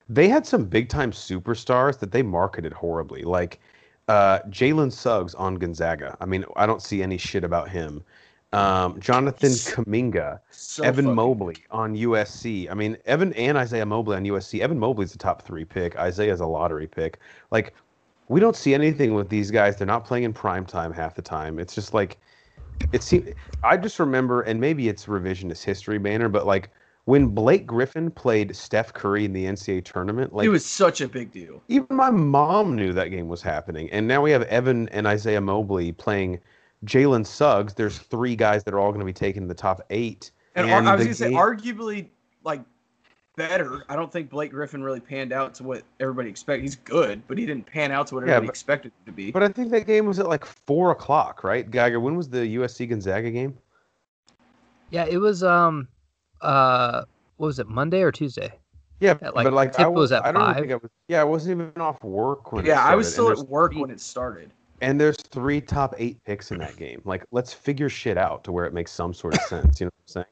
they had some big time superstars that they marketed horribly, like uh, Jalen Suggs on Gonzaga. I mean, I don't see any shit about him. Um, Jonathan Kuminga, So Evan fucking- Mobley on USC. I mean, Evan and Isaiah Mobley on USC. Evan Mobley's a top three pick. Isaiah's a lottery pick. Like, we don't see anything with these guys. They're not playing in prime time half the time. It's just like, it seems. I just remember, and maybe it's revisionist history, Banner, but like when Blake Griffin played Steph Curry in the NCAA tournament, like it was such a big deal. even my mom knew that game was happening. And now we have Evan and Isaiah Mobley playing Jalen Suggs. There's three guys that are all going to be taken in the top eight. And, ar- I was gonna say, arguably, like better. I don't think Blake Griffin really panned out to what everybody expected. He's good, but he didn't pan out to what Yeah, everybody but- expected him to be. But I think that game was at like four o'clock, right? Geiger, when was the USC Gonzaga game? Yeah, it was um uh what was it, Monday or Tuesday? Yeah, At, like, but like I was was, at I don't five? think I was. Yeah, I wasn't even off work when. it yeah, I was still at work there's when it started. And there's three top eight picks in that game. Like, let's figure shit out to where it makes some sort of sense. You know what I'm saying?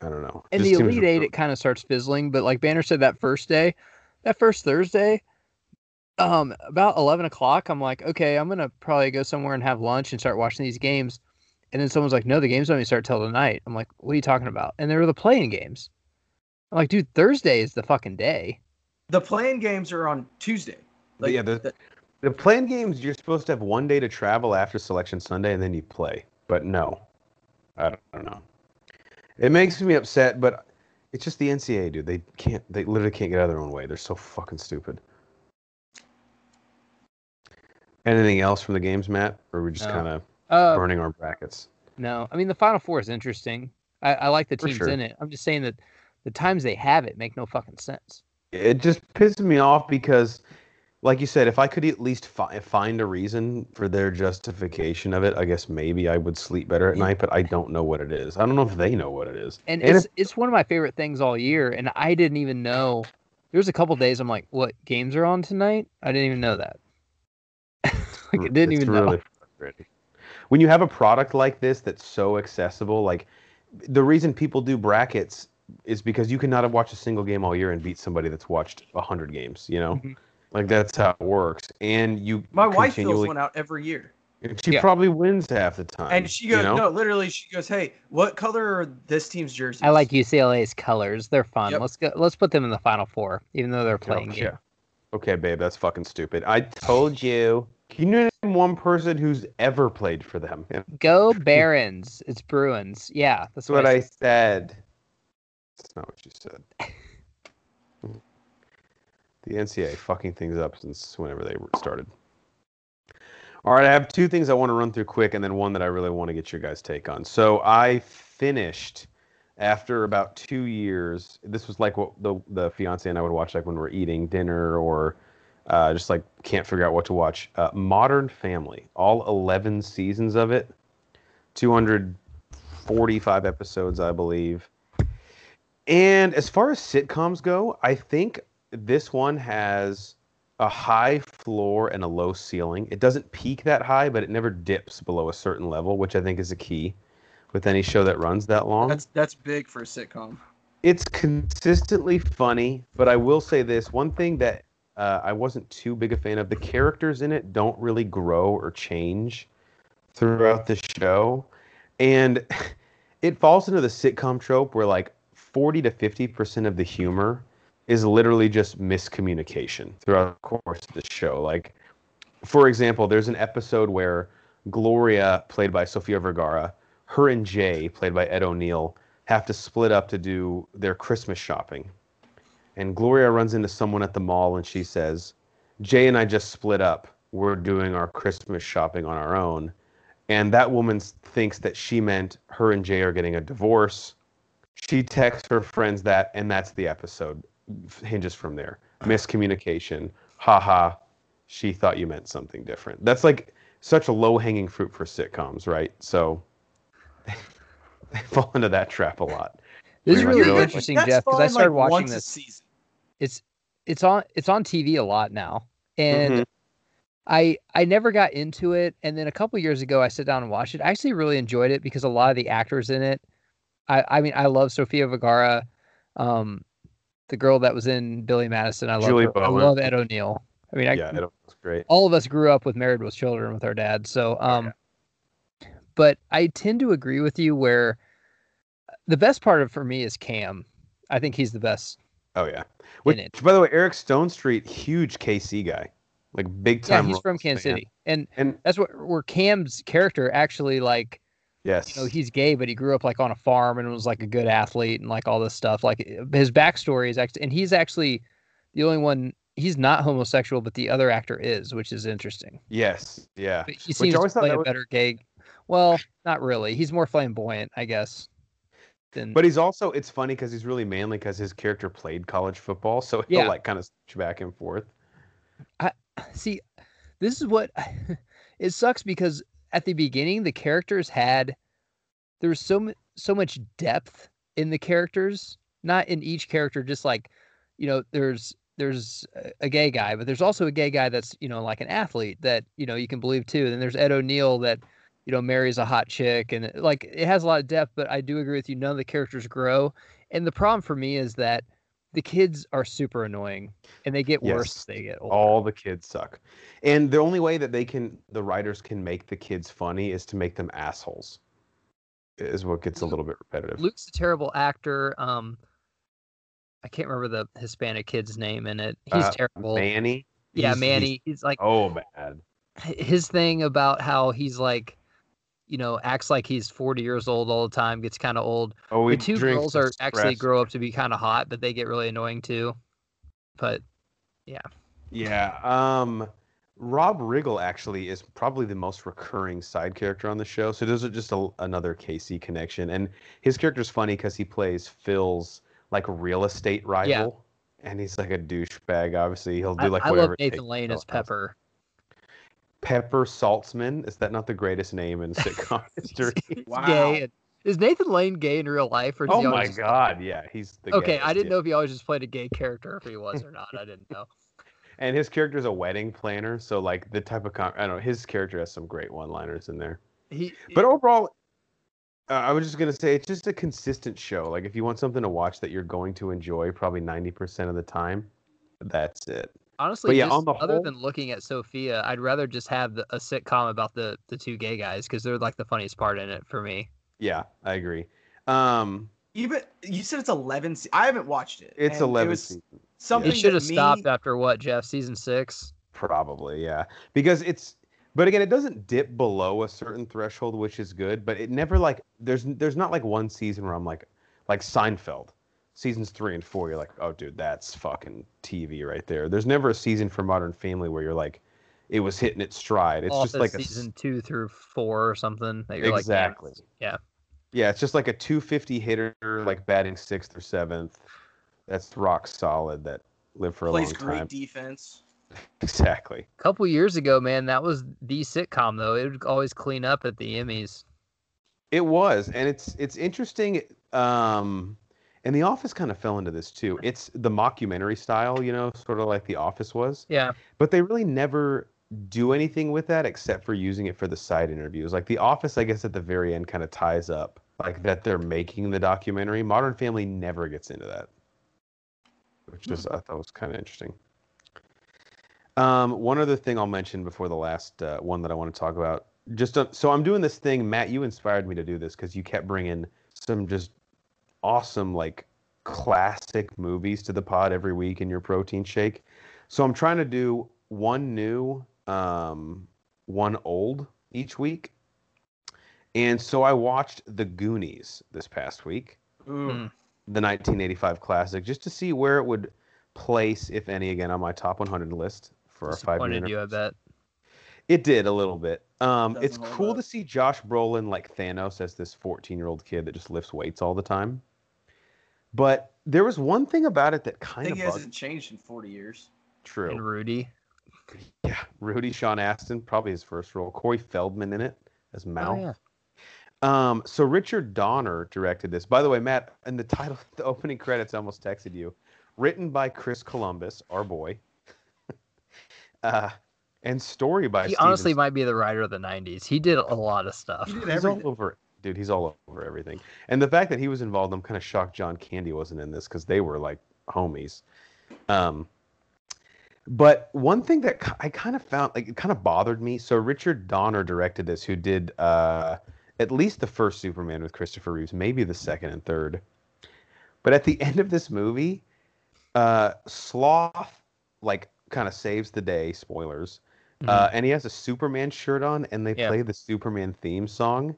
I don't know. And Just the Elite Eight, it kind of starts fizzling. But like Banner said, that first day, that first Thursday, um, about eleven o'clock, I'm like, okay, I'm gonna probably go somewhere and have lunch and start watching these games. And then someone's like, no, the games don't even start till tonight. I'm like, what are you talking about? And they were the play-in games. I'm like, dude, Thursday is the fucking day. The play-in games are on Tuesday. But yeah, the- the- The play-in games, you're supposed to have one day to travel after Selection Sunday, and then you play. But no, I don't, I don't know. It makes me upset, but it's just the NCAA, dude. They can't. They literally can't get out of their own way. They're so fucking stupid. Anything else from the games, Matt? Or are we just No. kind of Uh, burning our brackets? no, I mean the Final Four is interesting. I, I like the teams sure. in it. I'm just saying that the times they have it make no fucking sense. It just pisses me off because, like you said, if I could at least fi- find a reason for their justification of it, I guess maybe I would sleep better at Yeah. night. But I don't know what it is. I don't know if they know what it is. and, And it's it's one of my favorite things all year and i didn't even know there was a couple days i'm like what games are on tonight i didn't even know that like i didn't It's even know really frustrating. When you have a product like this that's so accessible, like the reason people do brackets is because you cannot have watched a single game all year and beat somebody that's watched hundred games. You know, Mhm. Like that's how it works. And you my wife fills one out every year, and she Yeah. probably wins half the time. and she you goes, know? no, literally, she goes, "Hey, what color are this team's jerseys?" i like ucla's colors they're fun Yep. let's go let's put them in the final four even though they're playing game. yeah. Okay, babe, that's fucking stupid. I told you. Can you name one person who's ever played for them? Yeah, go barons it's bruins yeah that's That's what I said. said. That's not what you said. The NCAA fucking things up since whenever they started. All right, I have two things I want to run through quick, and then one that I really want to get your guys' take on. So I finished after about two years. This was like what the the fiance and I would watch, like when we're eating dinner or uh, just like can't figure out what to watch. Uh, Modern Family, all eleven seasons of it, two hundred forty-five episodes, I believe. And as far as sitcoms go, I think this one has a high floor and a low ceiling. It doesn't peak that high, but it never dips below a certain level, which I think is a key with any show that runs that long. That's that's big for a sitcom. it's consistently funny, but I will say this one thing that uh, I wasn't too big a fan of the characters in it don't really grow or change throughout the show. And it falls into the sitcom trope where like 40 to 50% of the humor is literally just miscommunication throughout the course of the show. Like, for example, there's an episode where Gloria, played by Sofia Vergara, her and Jay, played by Ed O'Neill, have to split up to do their Christmas shopping. And Gloria runs into someone at the mall and she says, Jay and I just split up. We're doing our Christmas shopping on our own. And that woman thinks that she meant her and Jay are getting a divorce. She texts her friends that, and that's the episode. Hinges from there. Miscommunication. Haha. She thought you meant something different. That's like such a low hanging fruit for sitcoms, right? So they fall into that trap a lot. this is really really. interesting That's jeff because i started like, watching this season. it's it's on it's on TV a lot now, and Mhm. I I never got into it. And then a couple years ago, I sat down and watched it. I actually really enjoyed it because a lot of the actors in it. I I mean, I love Sofia Vergara, um, the girl that was in Billy Madison. I love Julie her. I love Ed O'Neill. I mean, I, yeah, it was great. all of us grew up with Married with Children with our dad. So, Oh, um, but I tend to agree with you where the best part of for me is Cam. I think he's the best. Oh yeah. Which, by the way, Eric Stonestreet, huge KC guy, like big time. Yeah, he's from Kansas fan. City, and And that's what where Cam's character actually like yes, you know he's gay but he grew up like on a farm and was like a good athlete and like all this stuff like his backstory is actually and he's actually the only one he's not homosexual but the other actor is which is interesting yes, yeah. but he seems to play a was- better gay well not really he's more flamboyant i guess then But he's also it's funny because he's really manly because his character played college football, so he'll Yeah. like kind of switch back and forth. I see this is what it sucks because at the beginning the characters had there was so so much depth in the characters not in each character just like you know there's there's a- gay guy but there's also a gay guy that's you know like an athlete that you know you can believe too and then there's ed o'neill that you know marries a hot chick and like it has a lot of depth but i do agree with you none of the characters grow and the problem for me is that the kids are super annoying and they get worse Yes. as they get older All the kids suck, and the only way that they can the writers can make the kids funny is to make them assholes. Is what gets a little bit repetitive. Luke's a terrible actor. Um, I can't remember the Hispanic kid's name in it. He's Uh, terrible. Manny. yeah, he's- he's- Manny. He's, like Oh, bad. his thing about how he's like, you know, acts like he's forty years old all the time. Gets kind of old. Oh, The two girls are actually grow up to be kind of hot, but they get really annoying too. But Yeah. Yeah. Um, Rob Riggle actually is probably the most recurring side character on the show. So those are just a, another KC connection, and his character's funny because he plays Phil's like real estate rival, and he's like a douchebag. Obviously, he'll do like I whatever. love Nathan Lane to as sell a. Pepper. Pepper Saltzman. Is that not the greatest name in sitcom history? Wow. gay. Is Nathan Lane gay in real life? Or oh my always just- god, yeah, he's the Okay, gayest, I didn't yeah. know if he always just played a gay character, if he was or not. I didn't know. And his character is a wedding planner, so like the type of con- I don't know. His character has some great one-liners in there. He, But overall, uh, I was just gonna say it's just a consistent show. Like if you want something to watch that you're going to enjoy, probably ninety percent of the time, that's it. Honestly, But yeah, just on the other whole- than looking at Sophia, I'd rather just have the, a sitcom about the the two gay guys because they're like the funniest part in it for me. Yeah, I agree. Um, Even you said it's eleven. Se- I haven't watched it. it's and it eleven was seasons, Something It should have me- stopped after what Jeff season six. probably. Yeah, because it's. But again, it doesn't dip below a certain threshold, which is good. But it never like there's there's not like one season where I'm like like Seinfeld, seasons three and four. You're like, oh dude, that's fucking TV right there. There's never a season for Modern Family where you're like, it was hitting its stride. It's Office just like a s- season two through four or something. That you're like, exactly. like, yeah. Yeah, it's just like a 250 hitter, like batting sixth or seventh. That's rock solid. That lived for a long time. plays long great defense. Exactly. A couple years ago, man, that was the sitcom though. It would always clean up at the Emmys. It was, and it's it's interesting. Um, and The Office kind of fell into this too. It's the mockumentary style, you know, sort of like The Office was. Yeah, But they really never do anything with that except for using it for the side interviews. Like The Office, I guess at the very end kind of ties up like that they're making the documentary. Modern Family never gets into that, which is I thought was kind of interesting. Um, one other thing I'll mention before the last uh, one that I want to talk about. Just uh, so I'm doing this thing, Matt. You inspired me to do this because you kept bringing some just awesome like classic movies to the pod every week in your protein shake. So I'm trying to do one new, um, one old each week. And so I watched The Goonies this past week, Ooh. Hmm. the 1985 classic, just to see where it would place, if any, again on my top 100 list for our five disappointed minute. you, I bet. It did a little bit. Um, Doesn't it's cool up. to see Josh Brolin like Thanos as this 14 year old kid that just lifts weights all the time. But there was one thing about it that I kind think of he bugged. hasn't changed in 40 years. True. And Rudy. Yeah, Rudy Sean Astin, probably his first role. Corey Feldman in it as Mal. Oh, yeah. Um, so Richard Donner directed this. By the way, Matt, in the title, the opening credits, I almost texted you. Written by Chris Columbus, our boy, uh, and story by He Steven honestly might be the writer of the '90s. He did a lot of stuff. He did He's all over it. Dude, he's all over everything. And the fact that he was involved, I'm kind of shocked John Candy wasn't in this because they were like homies. Um, but one thing that I kind of found, like, it kind of bothered me. So Richard Donner directed this, who did uh, at least the first Superman with Christopher Reeves, maybe the second and third. But at the end of this movie, uh, Sloth, like, kind of saves the day. Spoilers. Uh, and he has a Superman shirt on, and they Yeah. play the Superman theme song.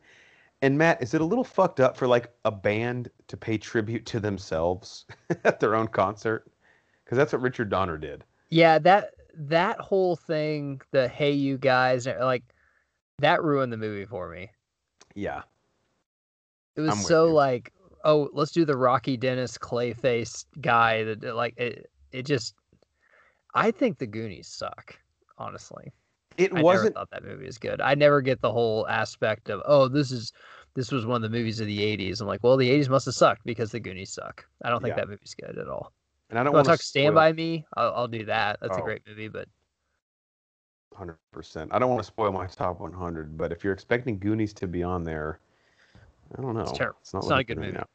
And Matt, is it a little fucked up for like a band to pay tribute to themselves at their own concert? Because that's what Richard Donner did. Yeah, that that whole thing, the "Hey you guys," like that ruined the movie for me. Yeah, It was so you. like oh, let's do the Rocky Dennis Clayface guy that, like it. It just, I think the Goonies suck. Honestly, It I never wasn't. thought that movie was good. I never get the whole aspect of oh, this is this was one of the movies of the '80s. I'm like, well, the '80s must have sucked because the Goonies suck. I don't think Yeah. that movie's good at all. And I don't want to talk Stand by Me. I'll, I'll do that. That's a Oh. great movie, but Hundred percent. I don't want to spoil my top 100, but if you're expecting Goonies to be on there, I don't know. terrible. It's not, It's not a good movie. now.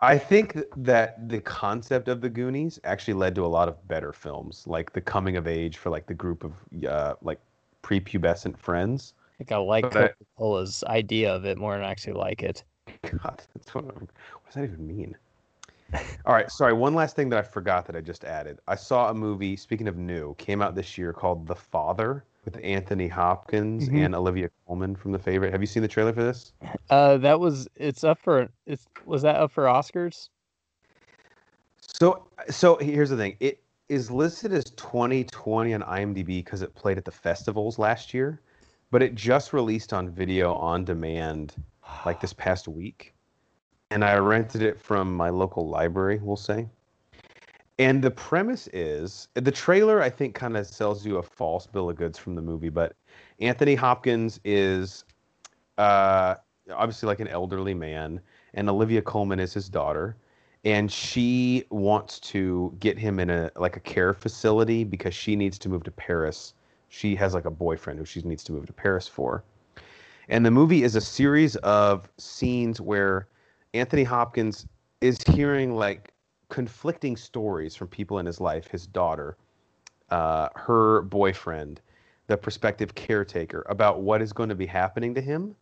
I think that the concept of the Goonies actually led to a lot of better films, like the coming of age for like the group of uh, like prepubescent friends. I think I like Coca Cola's idea of it more than I actually like it. God, that's what, what does that even mean? All right, sorry. One last thing that I forgot that I just added. I saw a movie. Speaking of new, came out this year called The Father with Anthony Hopkins Mhm. and Olivia Colman from The Favorite. Have you seen the trailer for this? Uh, that was it's up for it's was that up for Oscars? So, so here's the thing. It is listed as 2020 on IMDb because it played at the festivals last year, but it just released on video on demand like this past week. And I rented it from my local library, we'll say. And the premise is the trailer, I think, kind of sells you a false bill of goods from the movie. But Anthony Hopkins is uh, obviously like an elderly man, and Olivia Colman is his daughter. And she wants to get him in a like a care facility because she needs to move to Paris. She has like a boyfriend who she needs to move to Paris for. And the movie is a series of scenes where Anthony Hopkins is hearing like conflicting stories from people in his life his daughter, uh, her boyfriend, the prospective caretaker about what is going to be happening to him.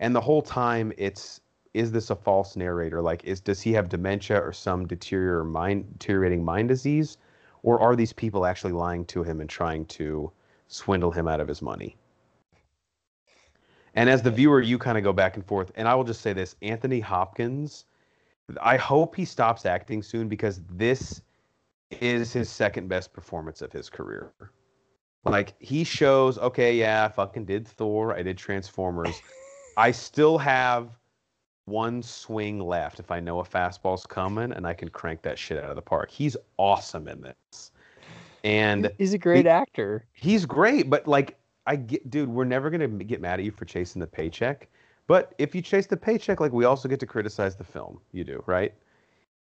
And the whole time it's is this a false narrator? Like, is does he have dementia or some deterior mind deteriorating mind disease, or are these people actually lying to him and trying to swindle him out of his money? And as the viewer, you kind of go back and forth. And I will just say this: Anthony Hopkins. I hope he stops acting soon because this is his second best performance of his career. Like he shows, okay, yeah, I fucking did Thor, I did Transformers. I still have one swing left if I know a fastball's coming and I can crank that shit out of the park. He's awesome in this. And He's a great he- actor. he's great, but like I get dude, we're never gonna get mad at you for chasing the paycheck. But if you chase the paycheck, like we also get to criticize the film. You do, right?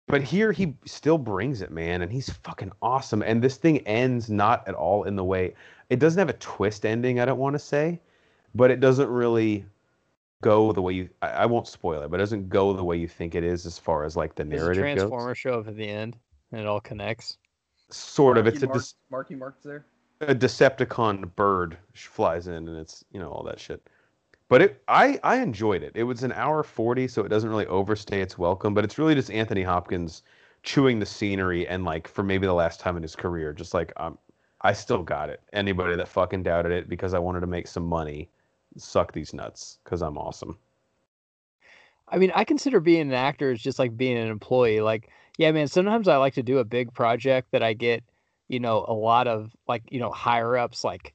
But here he still brings it, man, and he's fucking awesome. And this thing ends not at all in the way it doesn't have a twist ending, I don't want to say, but it doesn't really go the way you I, I won't spoil it, but it doesn't go the way you think it is as far as like the Does the narrative Transformer goes. show up at the end and it all connects? Sort of. Marky It's a, Mark, dis- Marky Mark's there. a Decepticon bird flies in and it's you know all that shit. But it I I enjoyed it. It was an hour 40 so it doesn't really overstay its welcome, but it's really just Anthony Hopkins chewing the scenery and like for maybe the last time in his career just like um I still got it. Anybody that fucking doubted it because I wanted to make some money, suck these nuts cuz I'm awesome. I mean, I consider being an actor is just like being an employee. Like, yeah, man, sometimes I like to do a big project that I get, you know, a lot of like, you know, higher ups like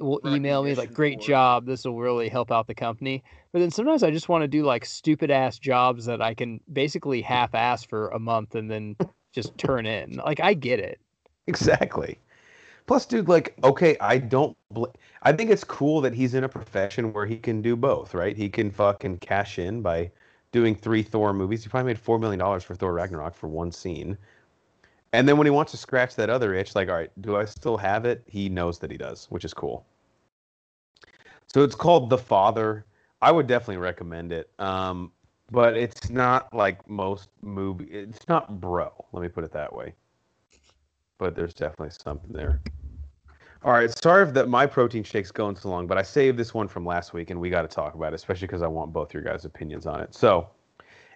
will email me like, great job. This will really help out the company. But then sometimes I just want to do like stupid ass jobs that I can basically half ass for a month and then just turn in. Like, I get it. Exactly. Plus, dude, like, okay, I don't. Bl- I think it's cool that he's in a profession where he can do both, right? He can fucking cash in by doing three Thor movies. He probably made four million dollars for Thor Ragnarok for one scene. And then when he wants to scratch that other itch, like, all right, do I still have it? He knows that he does, which is cool. So it's called The Father. I would definitely recommend it. Um, but it's not like most movie. It's not bro. Let me put it that way but there's definitely something there. All right, sorry that my protein shake's going so long, but I saved this one from last week, and we got to talk about it, especially because I want both your guys' opinions on it. So,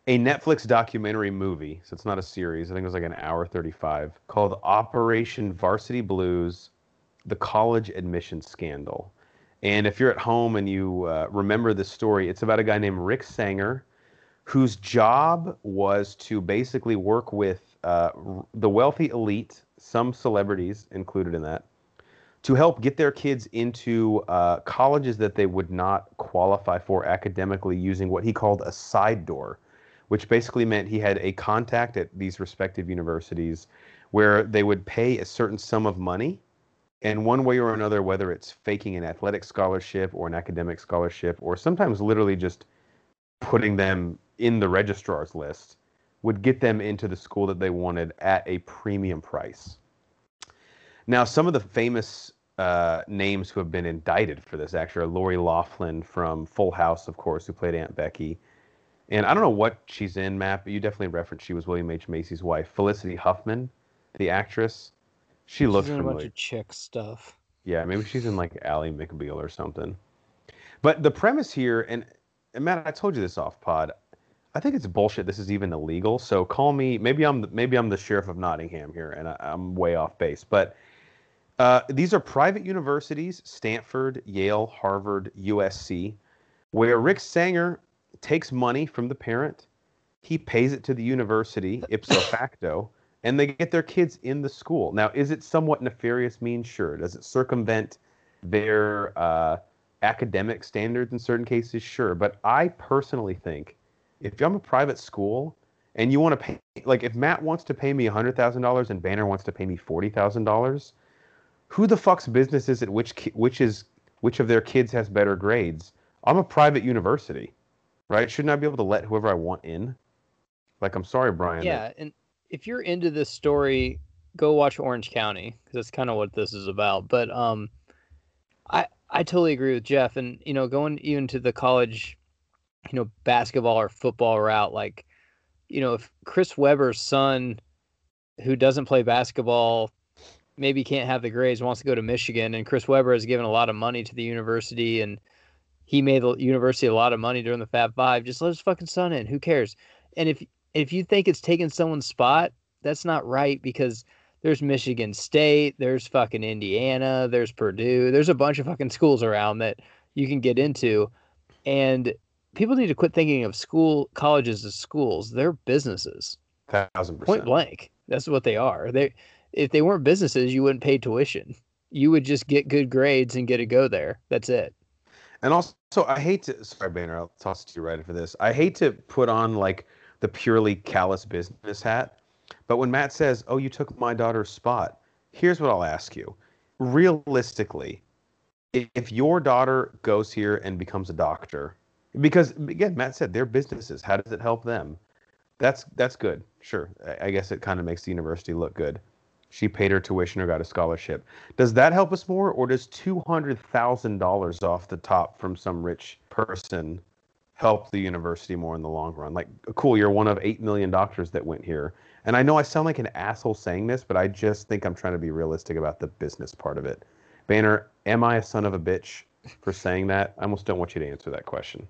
a Netflix documentary movie, so it's not a series. I think it was like an hour thirty-five, called Operation Varsity Blues: The College Admission Scandal. And if you're at home and you uh, remember this story, it's about a guy named Rick Sanger, whose job was to basically work with uh, the wealthy elite, some celebrities included in that, to help get their kids into uh, colleges that they would not qualify for academically using what he called a side door, which basically meant he had a contact at these respective universities where they would pay a certain sum of money. And one way or another, whether it's faking an athletic scholarship or an academic scholarship, or sometimes literally just putting them in the registrar's list, would get them into the school that they wanted at a premium price. Now, some of the famous uh, names who have been indicted for this actually are Lori Loughlin from Full House, of course, who played Aunt Becky. And I don't know what she's in, Matt, but you definitely referenced she was William H. Macy's wife. Felicity Huffman, the actress, she looks She's in a bunch of chick stuff. Yeah, maybe she's in like Ally McBeal or something. But the premise here, and, and Matt, I told you this off pod. I think it's bullshit. This is even illegal. So call me. Maybe I'm the, maybe I'm the sheriff of Nottingham here, and I, I'm way off base. But uh, these are private universities: Stanford, Yale, Harvard, USC, where Rick Sanger takes money from the parent, he pays it to the university ipso facto, and they get their kids in the school. Now, is it somewhat nefarious means? Sure. Does it circumvent their uh, academic standards in certain cases? Sure. But I personally think if I'm a private school and you want to pay, like if Matt wants to pay me $100,000 and Banner wants to pay me $40,000, who the fuck's business is it which which is which of their kids has better grades? I'm a private university, right? Shouldn't I be able to let whoever I want in? Like, I'm sorry, Brian. that- Yeah, and if you're into this story, go watch Orange County because that's kind of what this is about. But um, I I totally agree with Jeff, and you know, going even to the college, you know, basketball or football route, like, you know, if Chris Webber's son, who doesn't play basketball, maybe can't have the grades, wants to go to Michigan, and Chris Webber has given a lot of money to the university, and he made the university a lot of money during the Fab Five. Just let his fucking son in. Who cares? And if if you think it's taking someone's spot, that's not right because there's Michigan State, there's fucking Indiana, there's Purdue, there's a bunch of fucking schools around that you can get into. And people need to quit thinking of school colleges as schools. They're businesses. thousand percent. Point blank. That's what they are. They if they weren't businesses, you wouldn't pay tuition. You would just get good grades and get to go there. That's it. And also, I hate to. Sorry, Banner. I'll toss it to you right after this. I hate to put on like the purely callous business hat, but when Matt says, "Oh, you took my daughter's spot," here's what I'll ask you: realistically, if, your daughter goes here and becomes a doctor, because again, Matt said they're businesses. How does it help them? That's that's good. Sure, I guess it kind of makes the university look good. She paid her tuition or got a scholarship. Does that help us more, or does two hundred thousand dollars off the top from some rich person help the university more in the long run? Like, cool, you're one of eight million doctors that went here, and I know I sound like an asshole saying this, but I just think I'm trying to be realistic about the business part of it. Banner, am I a son of a bitch for saying that? I almost don't want you to answer that question.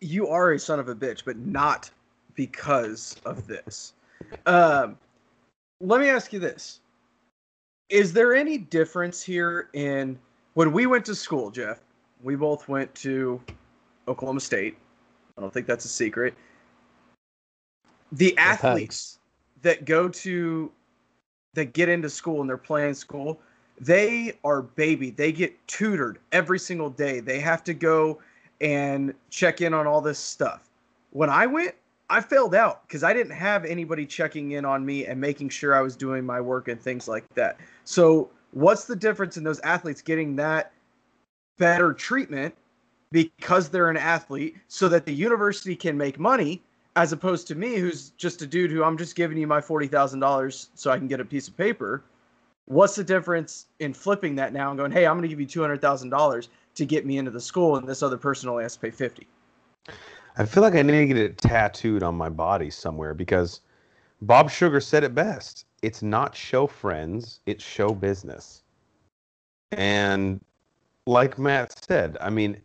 you are a son of a bitch, but not because of this. Um, let me ask you this: Is there any difference here in when we went to school, Jeff? We both went to Oklahoma State. I don't think that's a secret. The athletes that go to that get into school and they're playing school, they are baby. They get tutored every single day. They have to go and check in on all this stuff. When I went, I failed out because I didn't have anybody checking in on me and making sure I was doing my work and things like that. So, what's the difference in those athletes getting that better treatment because they're an athlete so that the university can make money as opposed to me who's just a dude who I'm just giving you my $40,000 so I can get a piece of paper? What's the difference in flipping that now and going, "Hey, I'm going to give you $200,000 to get me into the school and this other person only has to pay 50." I feel like I need to get it tattooed on my body somewhere because Bob Sugar said it best. It's not show friends, it's show business. And like Matt said, I mean,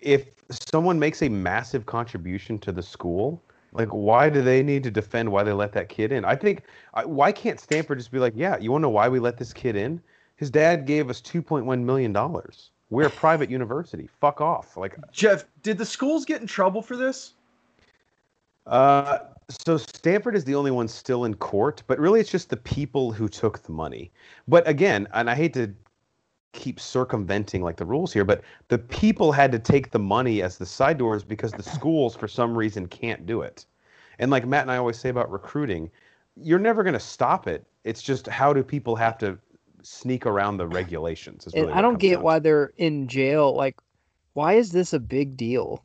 if someone makes a massive contribution to the school, like why do they need to defend why they let that kid in? I think why can't Stanford just be like, "Yeah, you want to know why we let this kid in? His dad gave us 2.1 million dollars. We're a private university. Fuck off." Like Jeff, did the schools get in trouble for this? Uh, so Stanford is the only one still in court, but really it's just the people who took the money. But again, and I hate to keep circumventing like the rules here, but the people had to take the money as the side doors because the schools for some reason can't do it. And like Matt and I always say about recruiting, you're never going to stop it. It's just how do people have to sneak around the regulations? is And really I don't get down why to. they're in jail. Like, why is this a big deal?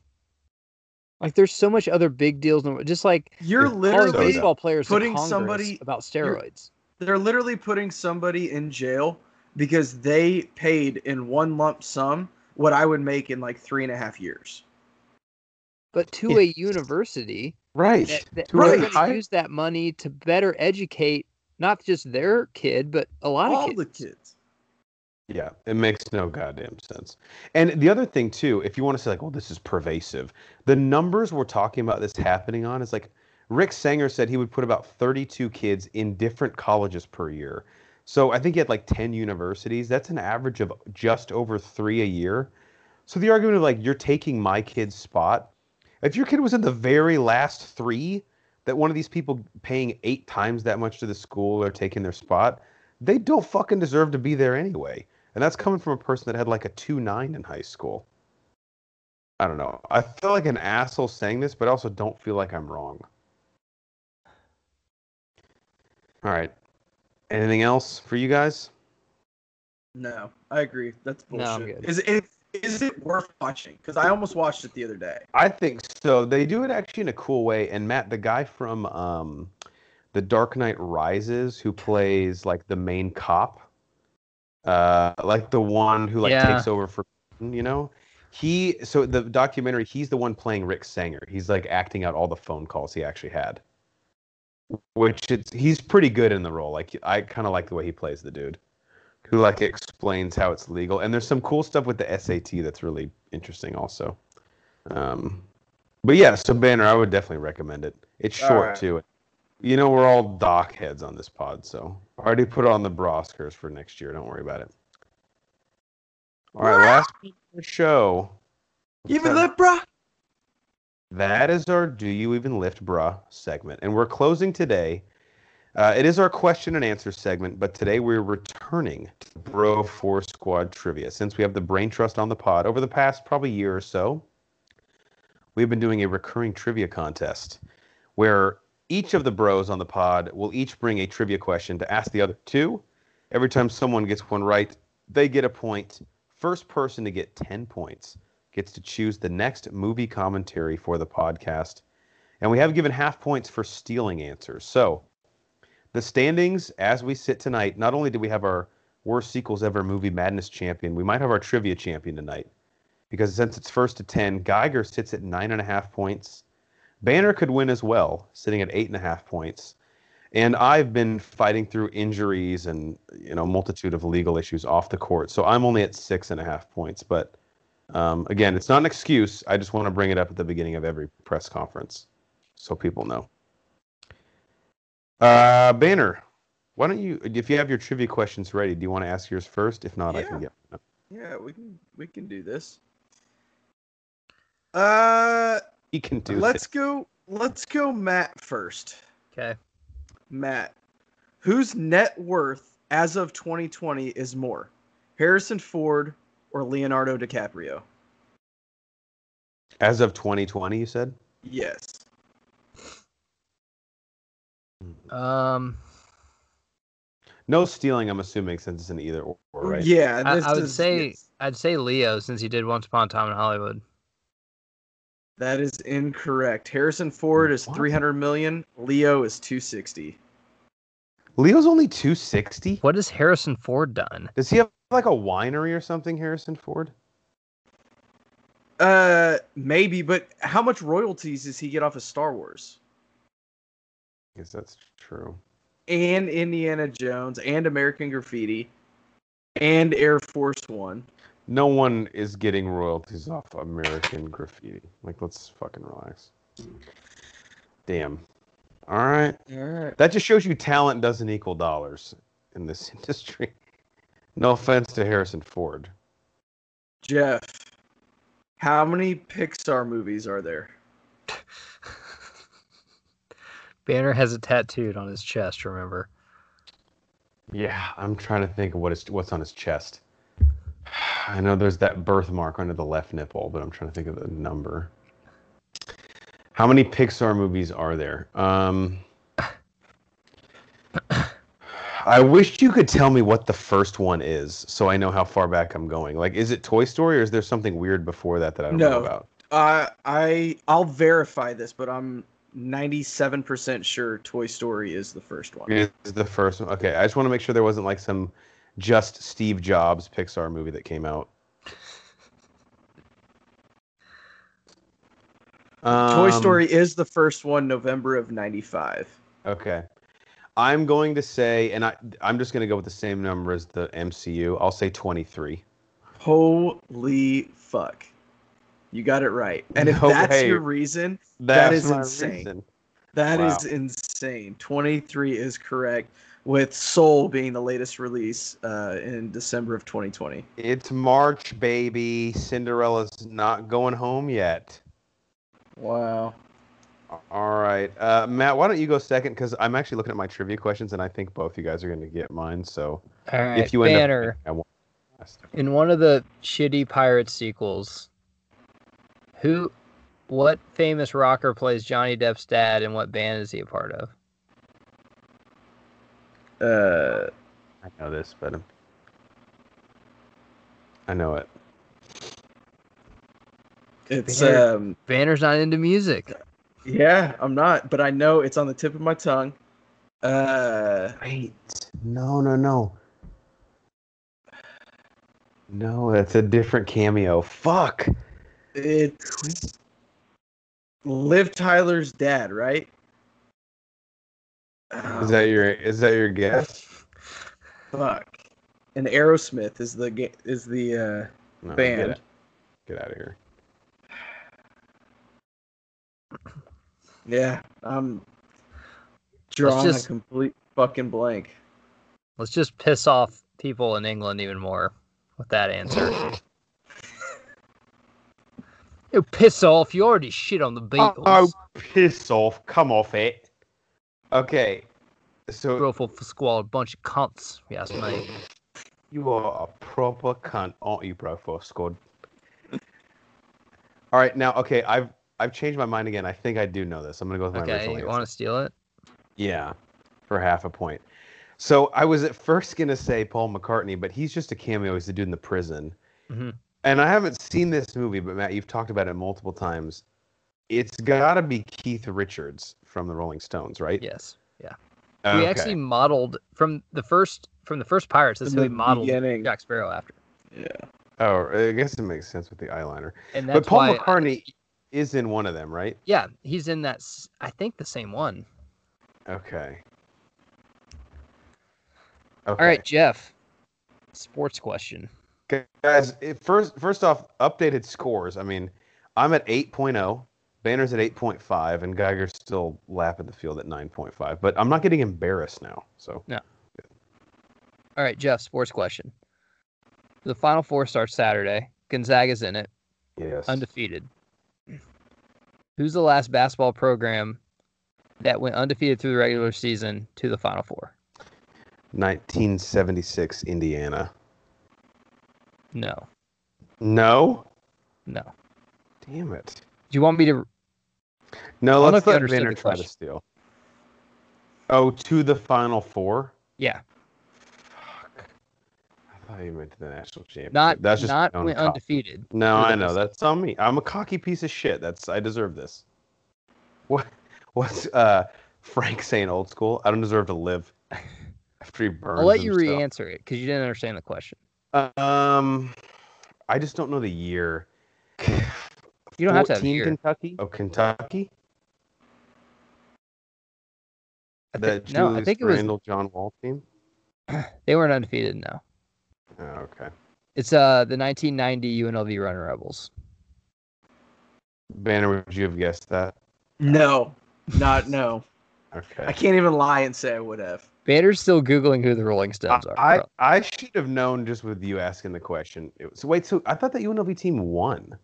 Like, there's so much other big deals. in the- Just like You're It's calling literally baseball players putting somebody- about steroids. they're literally putting somebody in jail because they paid in one lump sum what I would make in like three and a half years. But to a university, right. that, that they're Right. going high- to use that money to better educate not just their kid, but a lot All of the kids. kids. Yeah, it makes no goddamn sense. And the other thing too, if you want to say like, well, this is pervasive, the numbers we're talking about this happening on is like Rick Sanger said he would put about 32 kids in different colleges per year. So I think he had like 10 universities. That's an average of just over three a year. So the argument of like you're taking my kid's spot, if your kid was in the very last three, that one of these people paying eight times that much to the school or taking their spot, they don't fucking deserve to be there anyway. And that's coming from a person that had like a 2 9 in high school. I don't know. I feel like an asshole saying this, but I also don't feel like I'm wrong. All right. Anything else for you guys? No, I agree. That's No, bullshit. I'm good. Is it is it worth watching? Because I almost watched it the other day. I think so. They do it actually in a cool way. And Matt, the guy from um, The Dark Knight Rises, who plays like the main cop, uh, like the one who like Yeah. takes over for, you know, he. So the documentary, he's the one playing Rick Sanger. He's like acting out all the phone calls he actually had, which it's he's pretty good in the role. Like I kind of like the way he plays the dude. Who like explains how it's legal, and there's some cool stuff with the SAT that's really interesting also. Um, but yeah, so Banner, I would definitely recommend it. It's short right. too. You know, we're all doc heads on this pod, so I already put on the Broskers for next year. Don't worry about it. All right, last show. Even lift bruh. That is our Do You Even Lift Bruh segment. And we're closing today. Uh, it is our question and answer segment, but today we're returning to Bro Force Squad Trivia. Since we have the Brain Trust on the pod over the past probably year or so, we've been doing a recurring trivia contest where each of the bros on the pod will each bring a trivia question to ask the other two. Every time someone gets one right, they get a point. First person to get 10 points gets to choose the next movie commentary for the podcast. And we have given half points for stealing answers. So, the standings as we sit tonight, not only do we have our worst sequels ever movie madness champion, we might have our trivia champion tonight. Because since it's first to 10, Geiger sits at nine and a half points. Banner could win as well, sitting at eight and a half points. And I've been fighting through injuries and you know multitude of legal issues off the court, so I'm only at six and a half points. But um, again, it's not an excuse. I just want to bring it up at the beginning of every press conference, so people know. Uh, Banner, why don't you, if you have your trivia questions ready, do you want to ask yours first? If not, I can Yeah. get. Yeah, we can we can do this. Uh, He can do. let's this. go. Let's go, Matt first. Okay. Matt, whose net worth as of 2020 is more, Harrison Ford or Leonardo DiCaprio? As of 2020, you said. Yes. Um, No stealing. I'm assuming since it's an either or, right? Yeah, I, this I would is- say yes. I'd say Leo since he did Once Upon a Time in Hollywood. that is incorrect. Harrison Ford is What? 300 million. Leo is 260. Leo's only 260. What has Harrison Ford done? Does he have like a winery or something, Harrison Ford? Uh, maybe, but how much royalties does he get off of Star Wars I guess that's true. and Indiana Jones and American Graffiti and Air Force One? No one is getting royalties off American Graffiti. Like, let's fucking relax. Damn. All right. All right. That just shows you talent doesn't equal dollars in this industry. No offense to Harrison Ford. Jeff, how many Pixar movies are there? Banner has it tattooed on his chest. Remember? Yeah, I'm trying to think of what is what's on his chest. I know there's that birthmark under the left nipple, but I'm trying to think of the number. How many Pixar movies are there? Um, I wish you could tell me what the first one is, so I know how far back I'm going. Like, is it Toy Story, or is there something weird before that that I don't know No. about? Uh, I I'll verify this, but I'm 97% sure Toy Story is the first one. Is the first one? Okay, I just want to make sure there wasn't like some just Steve Jobs Pixar movie that came out. Toy Um, Story is the first one, November of '95. Okay. I'm going to say, and I, I'm just going to go with the same number as the MCU. I'll say 23. Holy fuck! You got it right. And if No that's way. your reason, That's That is insane. reason. that is Wow. insane. 23 is correct. With Soul being the latest release uh, in December of 2020. It's March, baby. Cinderella's not going home yet. Wow. All right, uh, Matt. Why don't you go second? Because I'm actually looking at my trivia questions, and I think both you guys are going to get mine. So All right, if you end Banner. up, I won't ask. in one of the shitty Pirate sequels, who, what famous rocker plays Johnny Depp's dad, and what band is he a part of? Uh, I know this, but um, I know it. it's Banner. um, Banner's not into music. yeah, I'm not, but I know it's on the tip of my tongue. Uh, Wait, no, no, no. No, that's a different cameo. Fuck. It's Liv Tyler's dad, right? Is that your is that your guess? fuck? And Aerosmith is the is the uh, No, band. Get, out- get out of here. Yeah, I'm drawing just- a complete fucking blank. Let's just piss off people in England even more with that answer. you piss off. You already shit on the Beatles. Oh, piss off! Come off it. Okay, so Ruffle for squad, bunch of cunts. Yes, mate. you are a proper cunt, aren't you, bro? For squad. All right, now okay, I've I've changed my mind again. I think I do know this. I'm gonna go with my Okay, original you want to steal it? Yeah, for half a point. So I was at first gonna say Paul McCartney, but he's just a cameo. He's the dude in the prison. Mhm. And I haven't seen this movie, but Matt, you've talked about it multiple times. It's got to be Keith Richards from the Rolling Stones, right? Yes. Yeah. Okay. We actually modeled from the first from the first Pirates. That's In who we the modeled beginning. Jack Sparrow after, Yeah. Oh, I guess it makes sense with the eyeliner. and that's but Paul why. McCartney is in one of them, right? Yeah, he's in that. I think the same one. Okay. Okay. All right, Jeff. Sports question. Guys. First, first off, updated scores. I mean, I'm at 8.0. Banner's at 8.5, and Geiger's still lapping the field at 9.5. But I'm not getting embarrassed now. So yeah All right, Jeff. Sports question. The Final Four starts Saturday. Gonzaga's in it, yes. undefeated. Who's the last basketball program that went undefeated through the regular season to the Final Four? 1976 Indiana. No, No. no. Damn it. Do you want me to? No, let's let Banner try to steal. Oh, to the final four. Yeah, Fuck. I thought you meant to the national championship. not That's just not undefeated. No, I know that's on me. I'm a cocky piece of shit. That's I deserve this. What? What's uh Frank saying? Old school. I don't deserve to live after he burns. I'll let you himself. re-answer it because you didn't understand the question. Um, I just don't know the year. You don't have to have a 14 year. Kentucky. Oh, Kentucky. I The thi- no, I think it was Randle John Wall team. they weren't undefeated. No, Oh, okay. it's uh the 1990 UNLV Runnin' Rebels. Banner, would you have guessed that? No, not no. Okay. I can't even lie and say I would have. Banner's still googling who the Rolling Stones are. I. I should have known just with you asking the question. It was- So wait, so I thought that UNLV team won.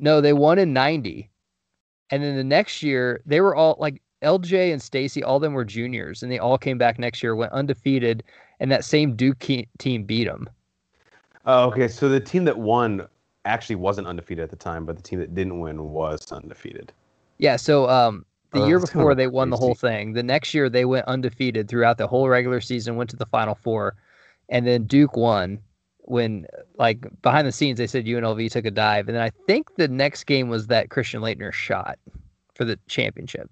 No, they won in 90. And then the next year, they were all like LJ and Stacy, all of them were juniors, and they all came back next year, went undefeated, and that same Duke ke- team beat them. Oh, okay. So the team that won actually wasn't undefeated at the time, but the team that didn't win was undefeated. Yeah, so um, the Oh, year before they won the whole thing. The next year they went undefeated throughout the whole regular season, went to the Final Four, and then Duke won. When like behind the scenes they said UNLV took a dive, and then I think the next game was that Christian Laettner shot for the championship.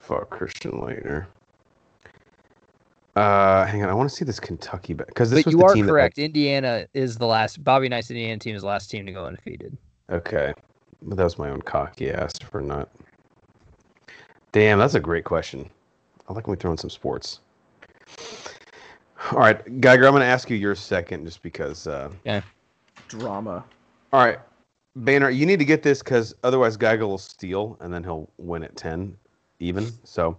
Fuck Christian Laettner. Uh, hang on. I want to see this Kentucky because this but you are correct. Indiana is the last. Bobby Knight's Indiana team is the last team to go undefeated. Okay, but that was my own cocky ass for not. Damn, that's a great question. I like when we throw in some sports. All right, Geiger, I'm going to ask you your second, just because. Uh, yeah. Drama. All right, Banner, you need to get this because otherwise Geiger will steal and then he'll win at 10 even. So,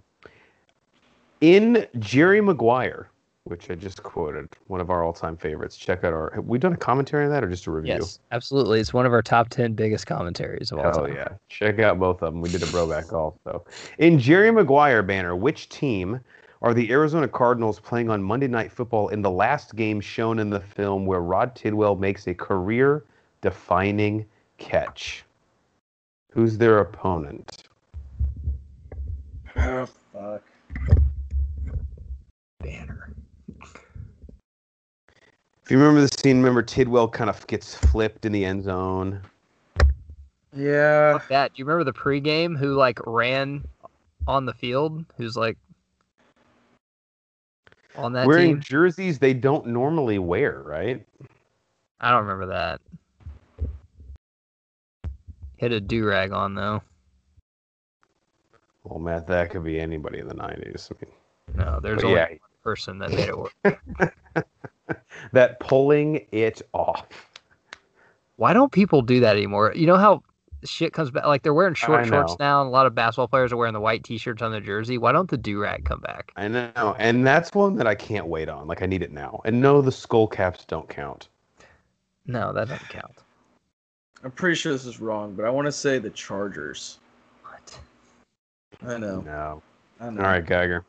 in Jerry Maguire, which I just quoted, one of our all time favorites, check out our. Have we done a commentary on that or just a review? Yes, absolutely. It's one of our top ten biggest commentaries of all Hell time. yeah. Check out both of them. We did a broback also. In Jerry Maguire banner, which team are the Arizona Cardinals playing on Monday Night Football in the last game shown in the film where Rod Tidwell makes a career defining catch? Who's their opponent? Oh, fuck. Banner. If you remember the scene, remember Tidwell kind of gets flipped in the end zone. Yeah. Fuck that. Do you remember the pregame who like ran on the field? Who's like on that Wearing team? jerseys they don't normally wear, right? I don't remember that. Hit a do rag on though. Well, Matt, that could be anybody in the 90s. I mean, No, there's But only yeah. one person that made it work. that pulling it off. Why don't people do that anymore? You know how shit comes back like they're wearing short shorts know. now and a lot of basketball players are wearing the white t-shirts on their jersey. Why don't the do rag come back? I know, and that's one that I can't wait on. Like I need it now. And no, the skull caps don't count. No, that doesn't count. I'm pretty sure this is wrong, but I want to say the Chargers. What? I know. No. I know. All right, Geiger.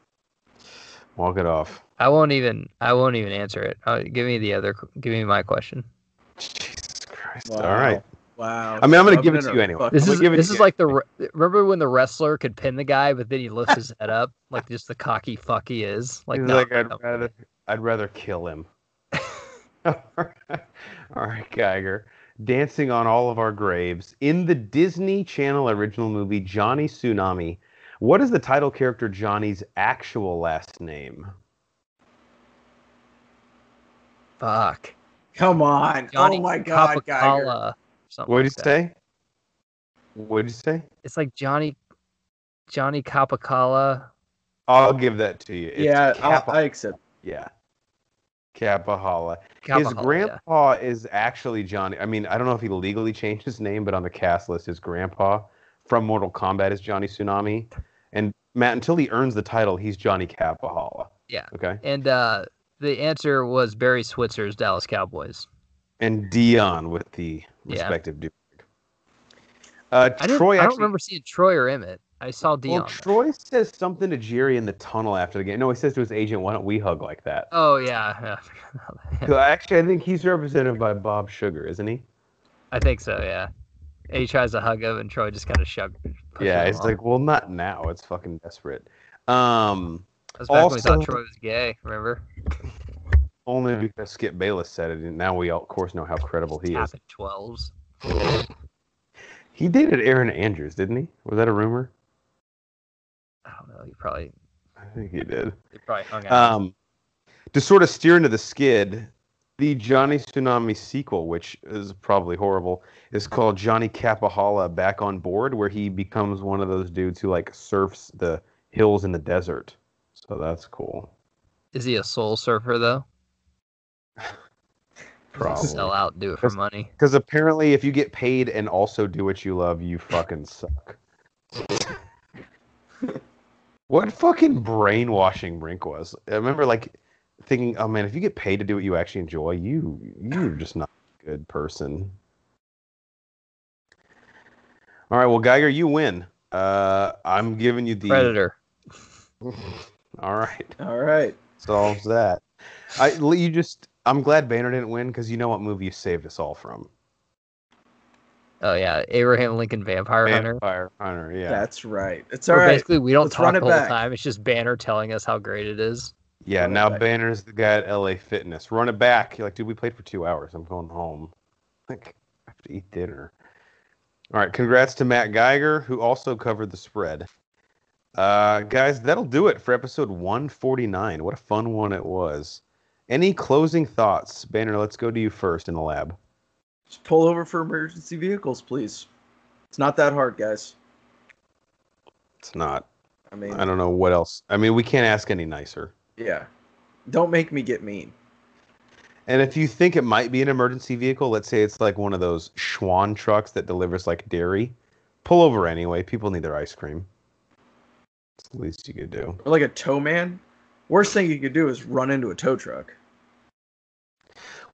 Walk it off. I won't even I won't even answer it. Uh, give me the other give me my question. Jesus Christ. Wow. All right. Wow. I mean, I'm gonna give it to you anyway. This is this is like the remember when the wrestler could pin the guy, but then he lifts his head up like just the cocky fuck he is. Like no, like I'd no. rather I'd rather kill him. All right, Geiger. Dancing on all of our graves. In the Disney Channel original movie Johnny Tsunami, what is the title character Johnny's actual last name? Fuck. Come on. Johnny oh my God, Geiger. Capicala, something What did like you that. say? What did you say? It's like Johnny Johnny Capicala. I'll give that to you. It's Yeah, I'll, Kappa- I accept. yeah. Capahala. His Capihala, yeah. grandpa is actually Johnny. I mean, I don't know if he legally changed his name, but on the cast list, his grandpa from Mortal Kombat is Johnny Tsunami. And Matt, until he earns the title, he's Johnny Kapahaala. Yeah. Okay. And uh the answer was Barry Switzer's Dallas Cowboys. And Deion with the Yeah. respective dude. Uh, I Troy I don't actually. remember seeing Troy or Emmitt. I saw Deion. well, Troy says something to Jerry in the tunnel after the game. No, he says to his agent, "Why don't we hug like that?" oh yeah, yeah. I forgot about that. 'Cause Actually, I think he's represented by Bob Sugar, isn't he? I think so, yeah. And he tries to hug him and Troy just kind of shoved pushes Yeah, it's like, well, not now. It's fucking desperate. Um, That's back when we thought Troy was gay, remember? only because Skip Bayless said it, and now we all, of course know how credible he is. Twelves. He dated Erin Andrews, didn't he? Was that a rumor? I don't know. He probably I think he did. he probably hung out. Um, to sort of steer into the skid, the Johnny Tsunami sequel, which is probably horrible, is called Johnny Kapahaala Back on Board, where he becomes one of those dudes who like surfs the hills in the desert. So that's cool. Is he a soul surfer though? Probably. Sell out, and do it for money. Because apparently, if you get paid and also do what you love, you fucking suck. what fucking brainwashing Brink was. I remember like thinking, oh man, if you get paid to do what you actually enjoy, you you're just not a good person. All right, well, Geiger, you win. Uh, I'm giving you the Predator. All right All right. solves that. I you just I'm glad Banner didn't win because you know what movie you saved us all from. Oh yeah, Abraham Lincoln Vampire Hunter. Vampire Hunter, yeah. That's right. It's all Where right. basically we don't Let's talk the whole back. time. It's just Banner telling us how great it is. yeah, Run now back. Banner's the guy at LA Fitness. Run it back. You're like, dude, we played for two hours. I'm going home. Like, I have to eat dinner. All right, congrats to Matt Geiger, who also covered the spread. Uh, guys, that'll do it for episode 149. What a fun one it was. Any closing thoughts? Banner, let's go to you first in the lab. Just pull over for emergency vehicles, please. It's not that hard, guys. It's not. I mean, I don't know what else. I mean, we can't ask any nicer. yeah. Don't make me get mean. And if you think it might be an emergency vehicle, let's say it's like one of those Schwan trucks that delivers like dairy, pull over anyway. People need their ice cream. It's the least you could do. Or like a tow man. Worst thing you could do is run into a tow truck.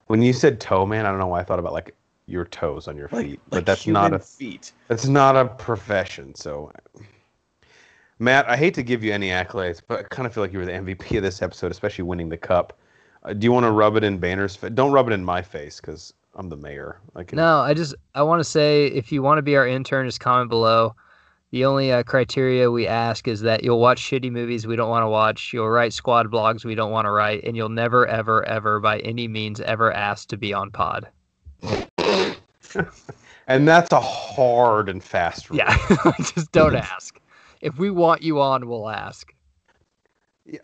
When you said toe man, I don't know why I thought about like your toes on your Like, feet, like but that's not a feet. that's not a profession. So, Matt, I hate to give you any accolades, but I kind of feel like you were the MVP of this episode, especially winning the cup. Uh, do you want to rub it in Banner's face? Don't rub it in my face because I'm the mayor. Like, No, I just I want to say if you want to be our intern, just comment below. The only uh, criteria we ask is that you'll watch shitty movies we don't want to watch, you'll write squad blogs we don't want to write, and you'll never, ever, ever, by any means, ever ask to be on pod. and that's a hard and fast rule. Yeah, just don't ask. If we want you on, we'll ask.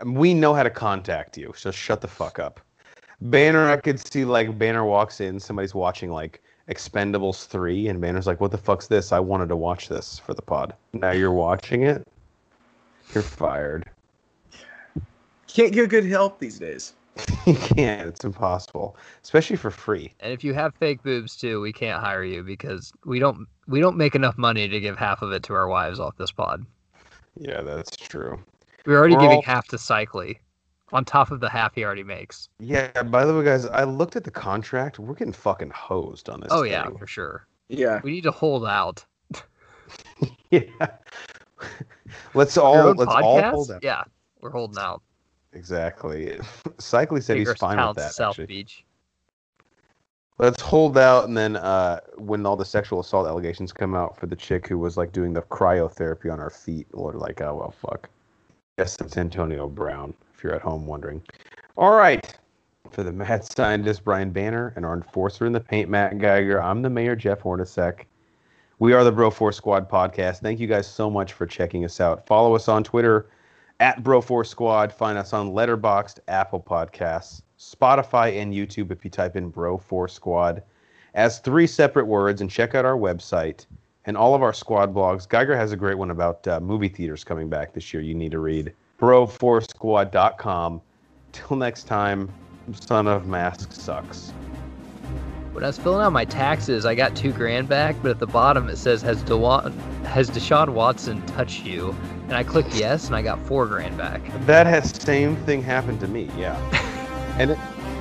We know how to contact you, so shut the fuck up. Banner, I could see like Banner walks in, somebody's watching like Expendables 3, and Banner's like, What the fuck's this? I wanted to watch this for the pod. Now you're watching it? You're fired. Can't get good help these days. you can't, it's impossible. Especially for free. And if you have fake boobs too, we can't hire you because we don't we don't make enough money to give half of it to our wives off this pod. Yeah, that's true. We're already We're giving all- half to Cycly, on top of the half he already makes. Yeah, by the way, guys, I looked at the contract. We're getting fucking hosed on this. Oh yeah, for sure. Yeah. We need to hold out. Yeah. let's all let's all podcast? hold out. Yeah, we're holding out. Exactly. Cycly said Take he's fine with that. South actually. Beach. Let's hold out, and then uh, when all the sexual assault allegations come out for the chick who was like doing the cryotherapy on our feet, we're like, oh well, fuck. Yes, it's Antonio Brown. You're at home wondering. All right. For the mad scientist Brian Banner and our enforcer in the paint Matt Geiger, I'm the mayor Jeff Hornacek. We are the Bro Force Squad podcast. Thank you guys so much for checking us out. Follow us on Twitter at Bro Force Squad. Find us on Letterboxd, Apple Podcasts, Spotify, and YouTube if you type in Bro Force Squad as three separate words. And check out our website and all of our squad blogs. Geiger has a great one about uh, movie theaters coming back this year. You need to read broforcesquad.com. Till next time, Son of Mask sucks. When I was filling out my taxes, I got two grand back, but at the bottom it says, "Has Dewan, has Deshaun Watson touched you?" And I clicked yes, and I got four grand back. That has same thing happened to me, yeah. and it,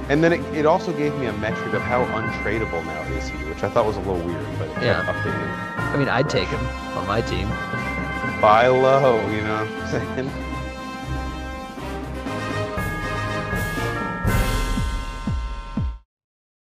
and then it, it also gave me a metric of how untradeable now is he, which I thought was a little weird, but it Yeah. updating. I mean, I'd take him on my team. Buy low, you know what I'm saying?